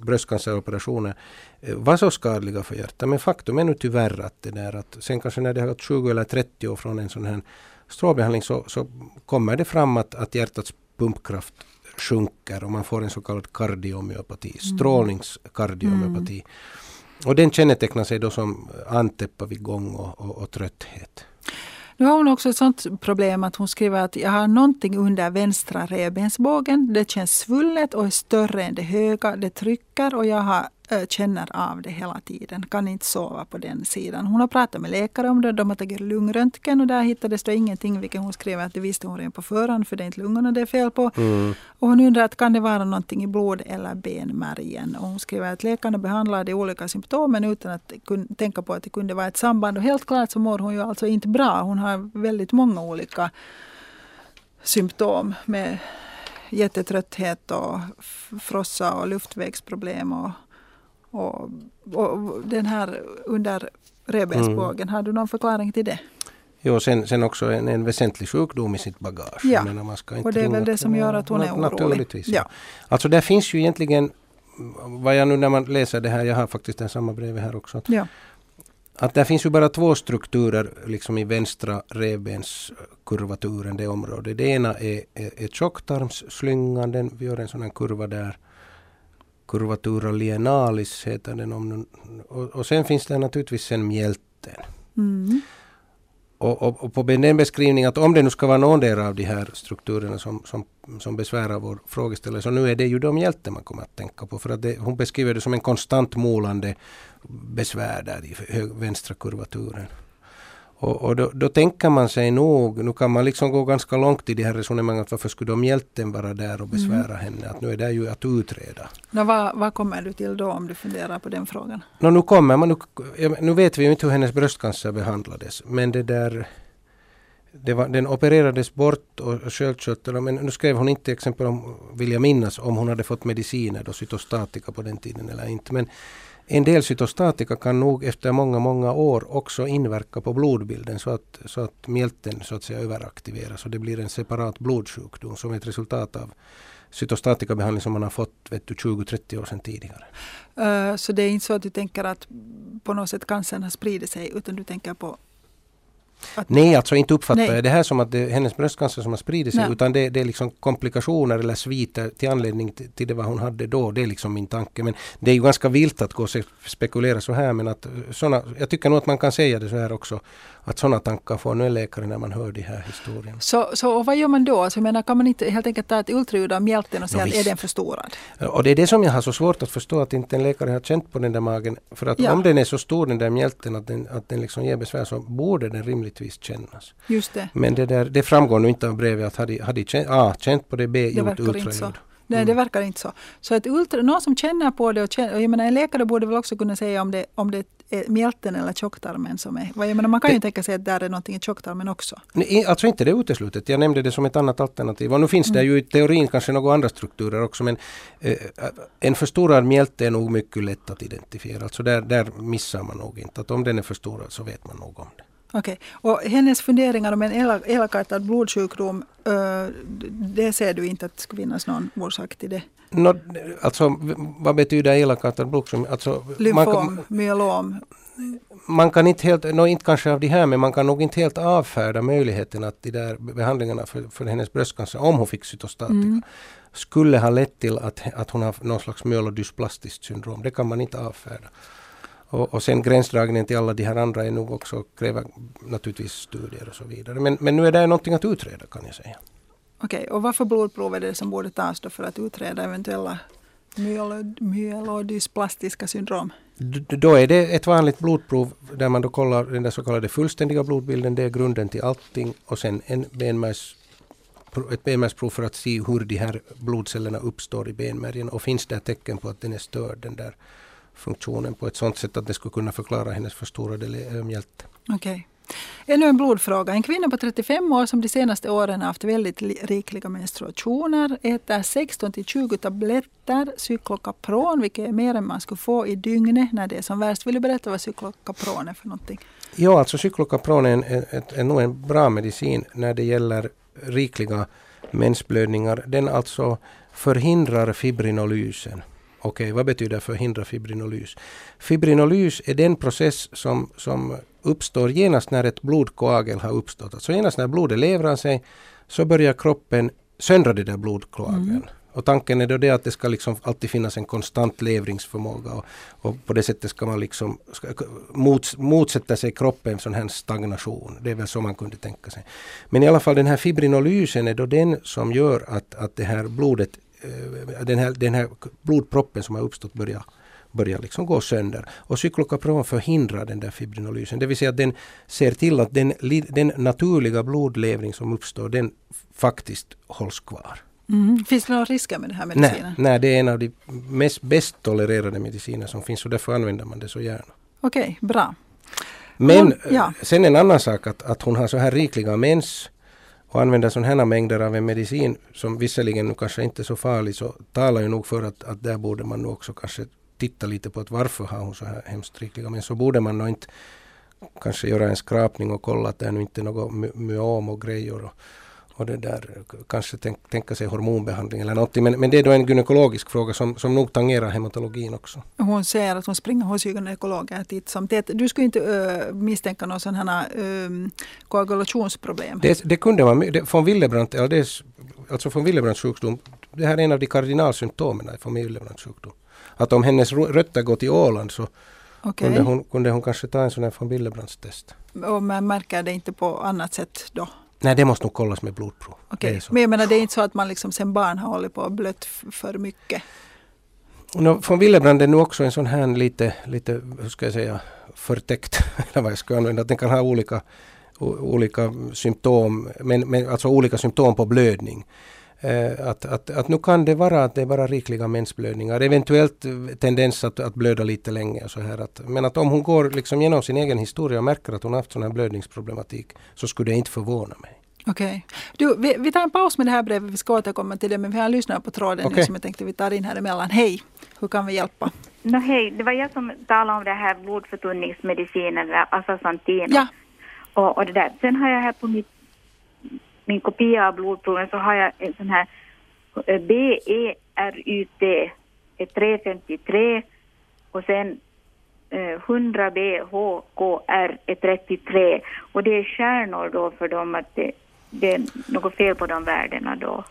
bröstcanceroperationer, eh, var så skadliga för hjärtat. Men faktum är nu tyvärr att det där att sen kanske när det har gått 20 eller 30 år från en sån här strålbehandling så, så kommer det fram att, att hjärtats pumpkraft sjunker och man får en så kallad kardiomyopati, Mm. strålningskardiomyopati. Och den kännetecknar sig då som antäppa vid gång och, och, och trötthet. Nu har hon också ett sånt problem att hon skriver att jag har någonting under vänstra revbensbågen. Det känns svullet och är större än det höga. Det trycker och jag har, känner av det hela tiden. Kan inte sova på den sidan. Hon har pratat med läkare om det. De har tagit lungröntgen och där hittades det ingenting. Vilket hon skriver att det visste hon redan på förhand för det är inte lungorna det är fel på. Och hon undrar att kan det vara någonting i blod eller benmärgen. Och hon skriver att läkarna behandlar de olika symptomen utan att tänka på att det kunde vara ett samband. Och helt klart så mår hon ju alltså inte bra. Hon har väldigt många olika symptom med jättetrötthet och frossa och luftvägsproblem och, och, och den här under revbensbågen. Har du någon förklaring till det? Jo, sen, sen också en, en väsentlig sjukdom i sitt bagage. Ja, menar, man ska inte och det är väl det som gör att hon är orolig. Naturligtvis. Ja. Ja. Alltså där finns ju egentligen, vad jag nu när man läser det här, jag har faktiskt det samma brevet här också. Ja. Att där finns ju bara två strukturer liksom i vänstra revbenskurvaturen, det området. Det ena är, är, är tjocktarmsslingan, den, vi gör en sån här kurva där. Curvatura lienalis heter den. Om, och, och sen finns det naturligtvis sen mjälten. Mm. Och, och, och på den beskrivningen att om det nu ska vara någon av de här strukturerna som, som, som besvärar vår frågeställare så nu är det ju de hjälte man kommer att tänka på. För att det, hon beskriver det som en konstant molande besvär där i vänstra kurvaturen. Och, och då, då tänker man sig nog, nu kan man liksom gå ganska långt i det här resonemanget, varför skulle de hjälten vara där och besvära henne? Att nu är det ju att utreda. Vad, vad kommer du till då om du funderar på den frågan? Nå, nu kommer man, nu, nu vet vi ju inte hur hennes bröstcancer behandlades, men det där det var, den opererades bort och sköldkörteln, men nu skrev hon inte exempel om, vill jag minnas, om hon hade fått mediciner, då cytostatika på den tiden eller inte. Men en del cytostatika kan nog efter många, många år också inverka på blodbilden så att, så att mjälten så att säga överaktiveras och det blir en separat blodsjukdom som ett resultat av cytostatikabehandling som man har fått 20-30 år sedan tidigare. Uh, så det är inte så att du tänker att på något sätt cancern har spridit sig utan du tänker på Nej, alltså inte uppfattar Nej. jag det här som att det är hennes bröstcancer som har spridit sig Nej. utan det, det är liksom komplikationer eller sviter till anledning till, det vad hon hade då. Det är liksom min tanke. Men det är ju ganska vilt att gå och spekulera så här men att eh, såna, jag tycker nog att man kan säga det så här också att sådana tankar får nu en läkare när man hör de här historierna. Så, så och vad gör man då? Alltså, jag menar, kan man inte helt enkelt ta ett ultraljud av mjälten och säga Nå, att är den förstorad? Och det är det som jag har så svårt att förstå att inte en läkare har känt på den där magen. För att Ja. om den är så stor den där mjälten att den, att den liksom ger besvär så borde den rimligtvis kännas. Just det. Men det, där, det framgår nu inte av brevet att hade, hade känt, A, känt på det, B, Det gjort ultraljud. Nej, det verkar inte så. Så ett ultra, någon som känner på det och, känner, och jag menar, en läkare borde väl också kunna säga om det, om det är mjälten eller tjocktarmen som är... Jag menar, man kan ju Det- tänka sig att där är någonting i tjocktarmen också. Nej, Alltså inte det uteslutet. Jag nämnde det som ett annat alternativ. Och nu finns det ju i teorin kanske några andra strukturer också men eh, en förstorad mjälte är nog mycket lätt att identifiera. Alltså där, där missar man nog inte. Att om den är förstorad så vet man nog om det. Okej. Och hennes funderingar om en elak- elakartad blodsjukdom, det ser du inte att det skulle finnas någon orsak till det? Nå, alltså vad betyder elakartad blodsjukdom? Alltså, man, Lymfom, kan, myelom. man kan inte helt, nå, inte kanske av de här men man kan nog inte helt avfärda möjligheten att de där behandlingarna för, för hennes bröstcancer, om hon fick cytostatika, skulle ha lett till att, att hon har någon slags myelodysplastiskt syndrom. Det kan man inte avfärda. Och, och sen gränsdragningen till alla de här andra är nog också kräver naturligtvis studier och så vidare. Men, men nu är det någonting att utreda kan jag säga. Okej, och vad för blodprov är det som borde tas då för att utreda eventuella myelo- myelodysplastiska syndrom? D- Då är det ett vanligt blodprov där man då kollar den där så kallade fullständiga blodbilden. Det är grunden till allting. Och sen en benmärgs, ett benmärgsprov för att se hur de här blodcellerna uppstår i benmärgen. Och finns det tecken på att den är störd, den där funktionen, på ett sådant sätt att det skulle kunna förklara hennes förstorade äh, mjälte. Okej. Ännu en blodfråga. En kvinna på 35 år som de senaste åren har haft väldigt li- rikliga menstruationer äter 16 till 20 tabletter cyklokapron, vilket är mer än man skulle få i dygnet när det är som värst. Vill du berätta vad cyklokapron är för någonting? Ja, alltså cyklokapron är, är, är nog en bra medicin när det gäller rikliga mensblödningar. Den alltså förhindrar fibrinolysen. Okej, vad betyder förhindra fibrinolys? Fibrinolys är den process som, som uppstår genast när ett blodkoagel har uppstått. Alltså genast när blodet levrar sig så börjar kroppen söndra de där blodkoageln. Mm. Och tanken är då det att det ska liksom alltid finnas en konstant levringsförmåga och, och på det sättet ska man liksom ska, mot, motsätta sig kroppen sån här stagnation. Det är väl så man kunde tänka sig. Men i alla fall den här fibrinolysen är då den som gör att, att det här blodet, den här, den här blodproppen som har uppstått börjar börjar liksom gå sönder. Och cyklokapron förhindrar den där fibrinolysen. Det vill säga att den ser till att den, den naturliga blodlevring som uppstår, den faktiskt hålls kvar. Mm. Finns det några risker med den här Nej, medicinen? nej, det är en av de mest bäst tolererade mediciner som finns och därför använder man det så gärna. Okej, bra. Men Ja, ja. eh, sen en annan sak att, att hon har så här rikliga mens och använder sådana här mängder av en medicin som visserligen nu kanske inte är så farlig så talar ju nog för att, att där borde man nog också kanske titta lite på att varför har hon så här hemskt rikliga men Så borde man nog inte kanske göra en skrapning och kolla att det är nu inte något myom och grejer och, och det där kanske tänk, tänka sig hormonbehandling eller någonting. Men, men det är då en gynekologisk fråga som, som nog tangerar hematologin också. Hon säger att hon springer hos gynekologer titt som tätt. Du skulle inte ö, misstänka någon sån här ö, koagulationsproblem? Det, det kunde man, det, från Willebrandt, ja, det är, alltså från Willebrandts sjukdom, det här är en av de kardinalsymptomen från Willebrandts sjukdom. Att om hennes rötter går till Åland så Okej. kunde, hon, kunde hon kanske ta en sån här från Willebrandts test. Och man märker det inte på annat sätt då? Nej, det måste nog kollas med blodprov. Så. Men jag menar det är inte så att man liksom sen barn har hållit på och blött för mycket? Nå, från Willebrand är nu också en sån här lite, lite, hur ska jag säga, förtäckt, eller vad jag ska använda, att den kan ha olika, o, olika symptom, men, men alltså olika symptom på blödning. Eh, att, att, att nu kan det vara att det är bara rikliga mensblödningar, eventuellt eh, tendens att, att blöda lite länge. Och så här att, men att om hon går liksom genom sin egen historia och märker att hon haft sån här blödningsproblematik så skulle det inte förvåna mig. Okej. Du, vi, vi tar en paus med det här brevet, vi ska återkomma till det, men vi har en lyssnare på tråden nu Okej. som jag tänkte vi tar in här emellan. Hej, hur kan vi hjälpa? No, hej, det var jag som talade om det här blodförtunningsmedicinen, där Asasantin. Ja. Och, och det där. Sen har jag här på mitt, min kopia av blodproven så har jag en sån här eh, BERUT, ett 353 och sen eh, 100 BHKR är 33 och det är stjärnor då för dem att det, det är något fel på de värdena då.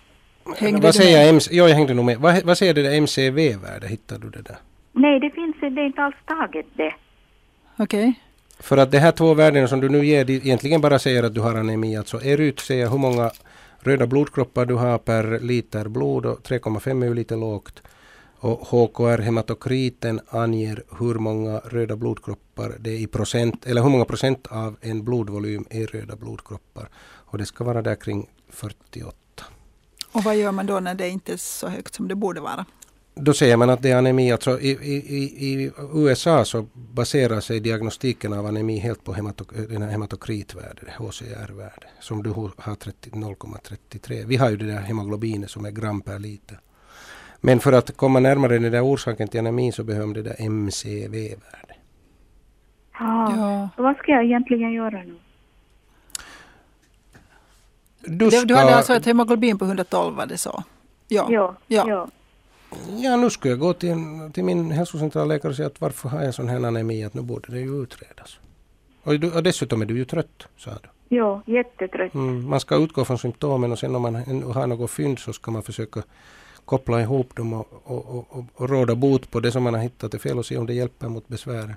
Hängde vad du säger? MC, ja, jag hängde nog med. Vad, vad säger det där MCV-värde? Hittar du det där? Nej, det finns det är inte alls taget det. Okej. För att de här två värdena som du nu ger de egentligen bara säger att du har anemi. Alltså ERUT säger hur många röda blodkroppar du har per liter blod och 3,5 är ju lite lågt. Och HKR, hematokriten, anger hur många röda blodkroppar det är i procent, eller hur många procent av en blodvolym är röda blodkroppar. Och det ska vara där kring 48. Och vad gör man då när det inte är så högt som det borde vara? Då säger man att det är anemi. Alltså i, i, i, I USA så baserar sig diagnostiken av anemi helt på hematok, den här hematokritvärdet, HCR-värde, som du har 30 0,33. Vi har ju det där hemoglobinet som är gram per liter. Men för att komma närmare den där orsaken till anemin så behöver det där MCV-värde. Ja. Ja. Vad ska jag egentligen göra nu? Du Du, du hade ska- alltså ett hemoglobin på 112 var det så? Ja. Ja, Ja. ja. Ja, nu ska jag gå till, till min hälsocentralläkare och säga att varför har jag sån här anemi, att nu borde det ju utredas. Och, du, och dessutom är du ju trött, sa du. ja jättetrött. Mm, man ska utgå från symptomen och sen om man har något fynd så ska man försöka koppla ihop dem och, och, och, och, råda bot på det som man har hittat är fel och se om det hjälper mot besvären.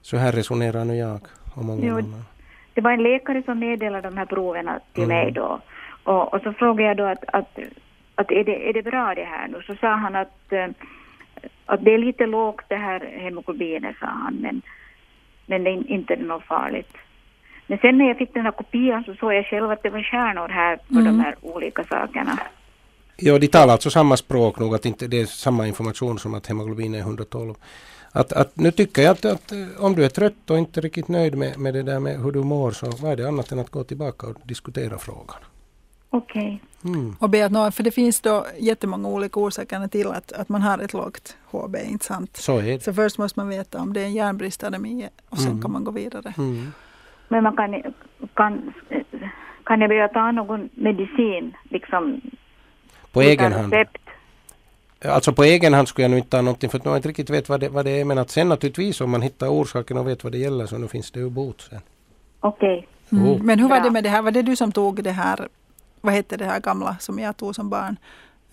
Så här resonerar nu jag och många Jo, andra. Det var en läkare som meddelade de här proverna till Mm. mig då. Och, och så frågade jag då att, att, att är, det, är det bra det här nu? Så sa han att, eh, att det är lite lågt det här hemoglobinet, sa han, men, men det är inte något farligt. Men sen när jag fick den här kopian så såg jag själv att det var stjärnor här på Mm. de här olika sakerna. Ja, de talar alltså samma språk nog, att inte det är samma information som att hemoglobin är 112. Att, att nu tycker jag att, att eh, om du är trött och inte riktigt nöjd med, med det där med hur du mår så vad är det annat än att gå tillbaka och diskutera frågan. Okej. Mm. Och be att nå, för det finns då jättemånga olika orsaker till att, att man har ett lågt HB, inte sant? Så är det. Så först måste man veta om det är en järnbristanemi och sen Mm. kan man gå vidare. Mm. Men man kan, kan, kan jag börja ta någon medicin liksom På egen hand. recept? Alltså på egen hand skulle jag nu inte ta någonting för att man inte riktigt vet vad det, vad det är. Men att sen naturligtvis om man hittar orsaken och vet vad det gäller så nu finns det ju bot sen. Okej. Mm. Oh. Men hur var det med det här? Var det du som tog det här, vad hette det här gamla som jag tog som barn?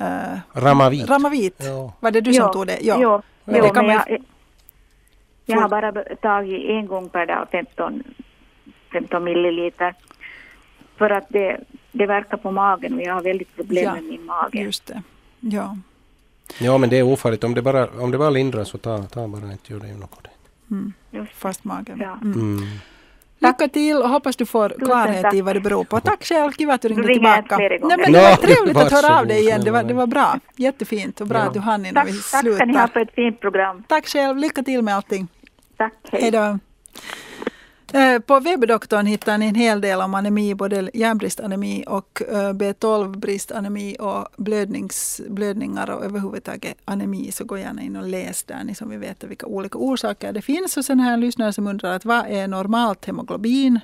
Uh, Ramavit. Ramavit. Ja. Var det du som tog det? Jo, Ja. jo, det kan men man- jag, jag har bara tagit en gång per dag 15, 15 milliliter. För att det, det verkar på magen och jag har väldigt problem Ja, med min mage. Just det. Ja. ja men det är ofarligt. Om det bara, om det bara lindrar så ta, ta bara inte gör det ju något. Mm. Fast magen. Ja. Mm. Mm. Lycka till och hoppas du får Tusen klarhet tack. i vad det beror på. Tack själv, kul att du ringde tillbaka. Nej, men det var trevligt att höra av dig igen. Det var, det var bra. Jättefint och bra Ja. att du hann innan Tack, vi tack ska ni ha slutar. för ett fint program. Tack själv, lycka till med allting. Tack, hej. Då. Eh, på webbdoktorn hittar ni en hel del om anemi, både järnbristanemi och eh, B12-bristanemi och blödnings, blödningar och överhuvudtaget anemi. Så gå gärna in och läs där, ni som vill veta vilka olika orsaker det finns. Och sen här en lyssnare som undrar att vad är normalt hemoglobin?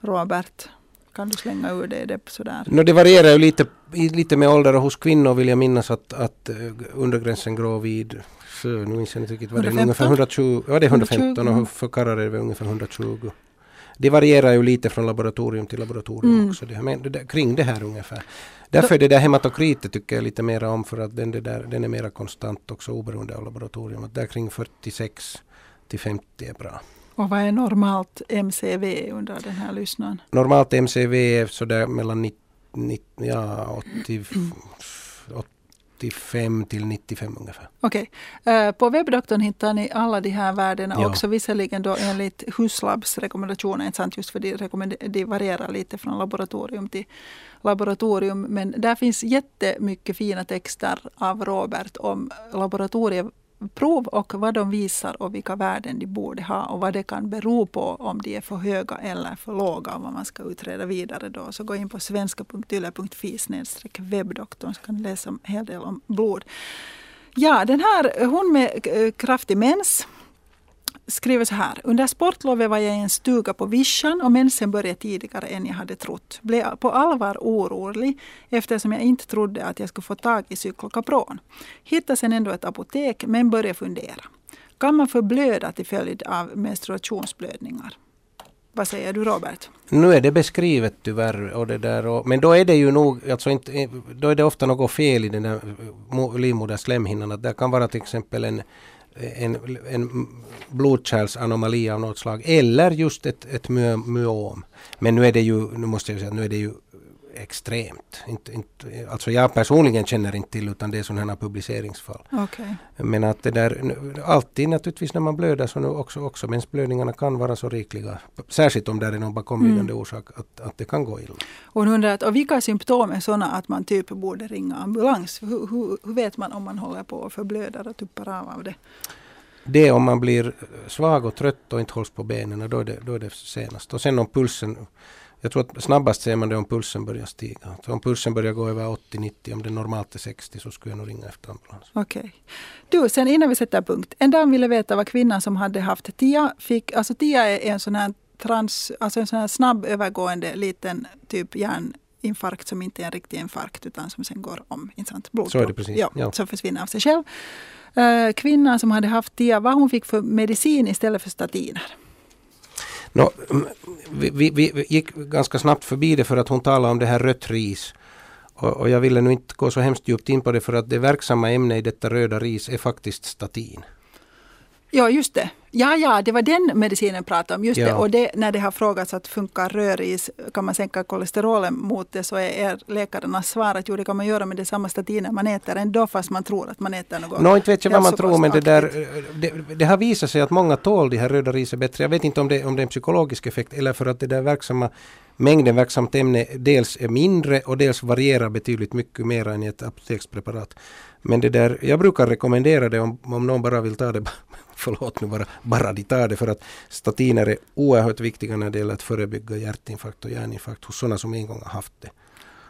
Robert, kan du slänga ur dig det sådär? No, det varierar ju lite, lite med ålder och hos kvinnor vill jag minnas att, att eh, undergränsen går vid nu minns jag inte riktigt vad det är, 115? ungefär 120, ja det är 115 120, och för karlar är det ungefär 120. Det varierar ju lite från laboratorium till laboratorium Mm. också. Det, här- men det där, kring det här ungefär. Därför är det där hematokritet tycker jag lite mer om för att den, där, den är mera konstant också oberoende av laboratorium. Att där kring 46 till 50 är bra. Och vad är normalt MCV undrar den här lyssnaren? Normalt MCV är sådär mellan 90, 90, ja, 80, 85 till 95 ungefär. Okej. Eh, På webbdoktorn hittar ni alla de här värdena Ja. också. Visserligen då enligt Huslabs rekommendationer, inte sant? Just för de, de varierar lite från laboratorium till laboratorium. Men där finns jättemycket fina texter av Robert om prov och vad de visar och vilka värden de borde ha och vad det kan bero på om de är för höga eller för låga och vad man ska utreda vidare då. Så gå in på svenska.yle.fi webbdoktorn så kan ni läsa en hel del om blod. Ja, den här, hon med eh, kraftig mens skriver så här. Under sportlovet var jag i en stuga på vischan och mensen började tidigare än jag hade trott. Blev på allvar orolig eftersom jag inte trodde att jag skulle få tag i cyklokapron. Hittade sen ändå ett apotek men började fundera. Kan man förblöda till följd av menstruationsblödningar? Vad säger du Robert? Nu är det beskrivet tyvärr. Och det där och, men då är det ju nog, alltså inte, då är det ofta något fel i den där livmoderslemhinnan. Att det kan vara till exempel en, en, en blodkärlsanomali av något slag. Eller just ett, ett myom. Men nu är det ju, nu måste jag säga, nu är det ju extremt. Inte, inte, alltså jag personligen känner inte till utan det är sådana här publiceringsfall. Okej. Men att det där, alltid naturligtvis när man blöder så nu också, också mensblödningarna kan vara så rikliga. Särskilt om det är någon bakomliggande orsak att, att det kan gå illa. Hon undrar att, och vilka symptom är sådana att man typ borde ringa ambulans? Hur, hur, hur vet man om man håller på och förblöder och tuppar av av det? Det om man blir svag och trött och inte hålls på benen, då är det, då är det senast. Och sen om pulsen, jag tror att snabbast ser man det om pulsen börjar stiga. Så om pulsen börjar gå över 80-90, om det normalt är 60 så skulle jag nog ringa efter ambulans. Okej. Du, sen innan vi sätter punkt. En dam ville veta vad kvinnan som hade haft TIA fick. Alltså TIA är en sån här trans, alltså en sån här snabb övergående liten typ hjärninfarkt som inte är en riktig infarkt utan som sen går om. Inte sant? Blodpropp. Så är det precis, Ja, ja. Som försvinner av sig själv. Eh, Kvinnan som hade haft TIA, vad hon fick för medicin istället för statiner. No, mm, vi, vi, vi gick ganska snabbt förbi det för att hon talade om det här rött ris. Och, och jag ville nu inte gå så hemskt djupt in på det för att det verksamma ämnet i detta röda ris är faktiskt statin. Ja, just det. Ja, ja, det var den medicinen jag pratade om. Just Ja. det. Och det, när det har frågats att funkar röris, kan man sänka kolesterolen mot det, så är läkarnas svar att jo, det kan man göra med det samma statiner man äter ändå, fast man tror att man äter något. Nå, inte vet jag vad man tror men det där, det, det har visat sig att många tål de här röda riset bättre. Jag vet inte om det, om det är en psykologisk effekt eller för att det där verksamma mängden verksamt ämne dels är mindre och dels varierar betydligt mycket mer än i ett apotekspreparat. Men det där, jag brukar rekommendera det om, om någon bara vill ta det, förlåt nu bara, bara de tar det för att statiner är oerhört viktiga när det gäller att förebygga hjärtinfarkt och hjärninfarkt hos sådana som en gång har haft det.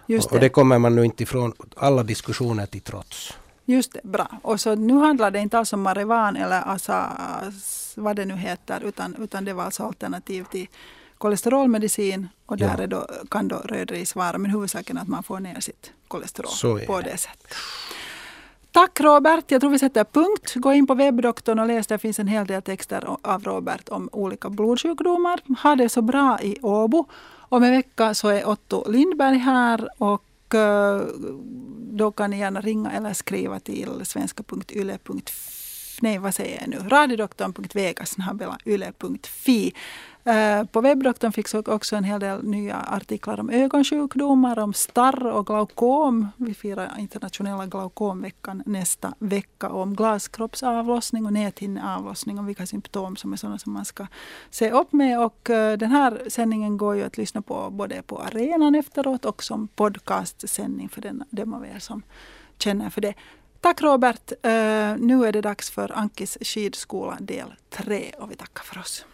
Just Och, och det. det kommer man nu inte ifrån alla diskussioner till trots. Just det, bra. Och så nu handlar det inte alls om Marivan eller Asas, vad det nu heter, utan, utan det var alltså alternativ till kolesterolmedicin och där Ja. då, kan då rödris vara, men huvudsaken är att man får ner sitt kolesterol på det. det sättet. Tack Robert. Jag tror vi sätter punkt. Gå in på webbdoktorn och läs. Där finns en hel del texter av Robert om olika blodsjukdomar. Ha det så bra i Åbo. Om en vecka så är Otto Lindberg här och eh, då kan ni gärna ringa eller skriva till svenska.yle.fi nej vad säger jag nu, radiodoktorn.vegasnabelayle.fi. Eh, på webbdoktorn finns också en hel del nya artiklar om ögonsjukdomar, om starr och glaukom. Vi firar internationella glaukomveckan nästa vecka. om glaskroppsavlossning och näthinneavlossning och vilka symptom som är sådana som man ska se upp med. Och eh, den här sändningen går ju att lyssna på både på arenan efteråt och som podcastsändning för den, dem av er som känner för det. Tack Robert. Uh, nu är det dags för Ankis skidskola del 3 och vi tackar för oss.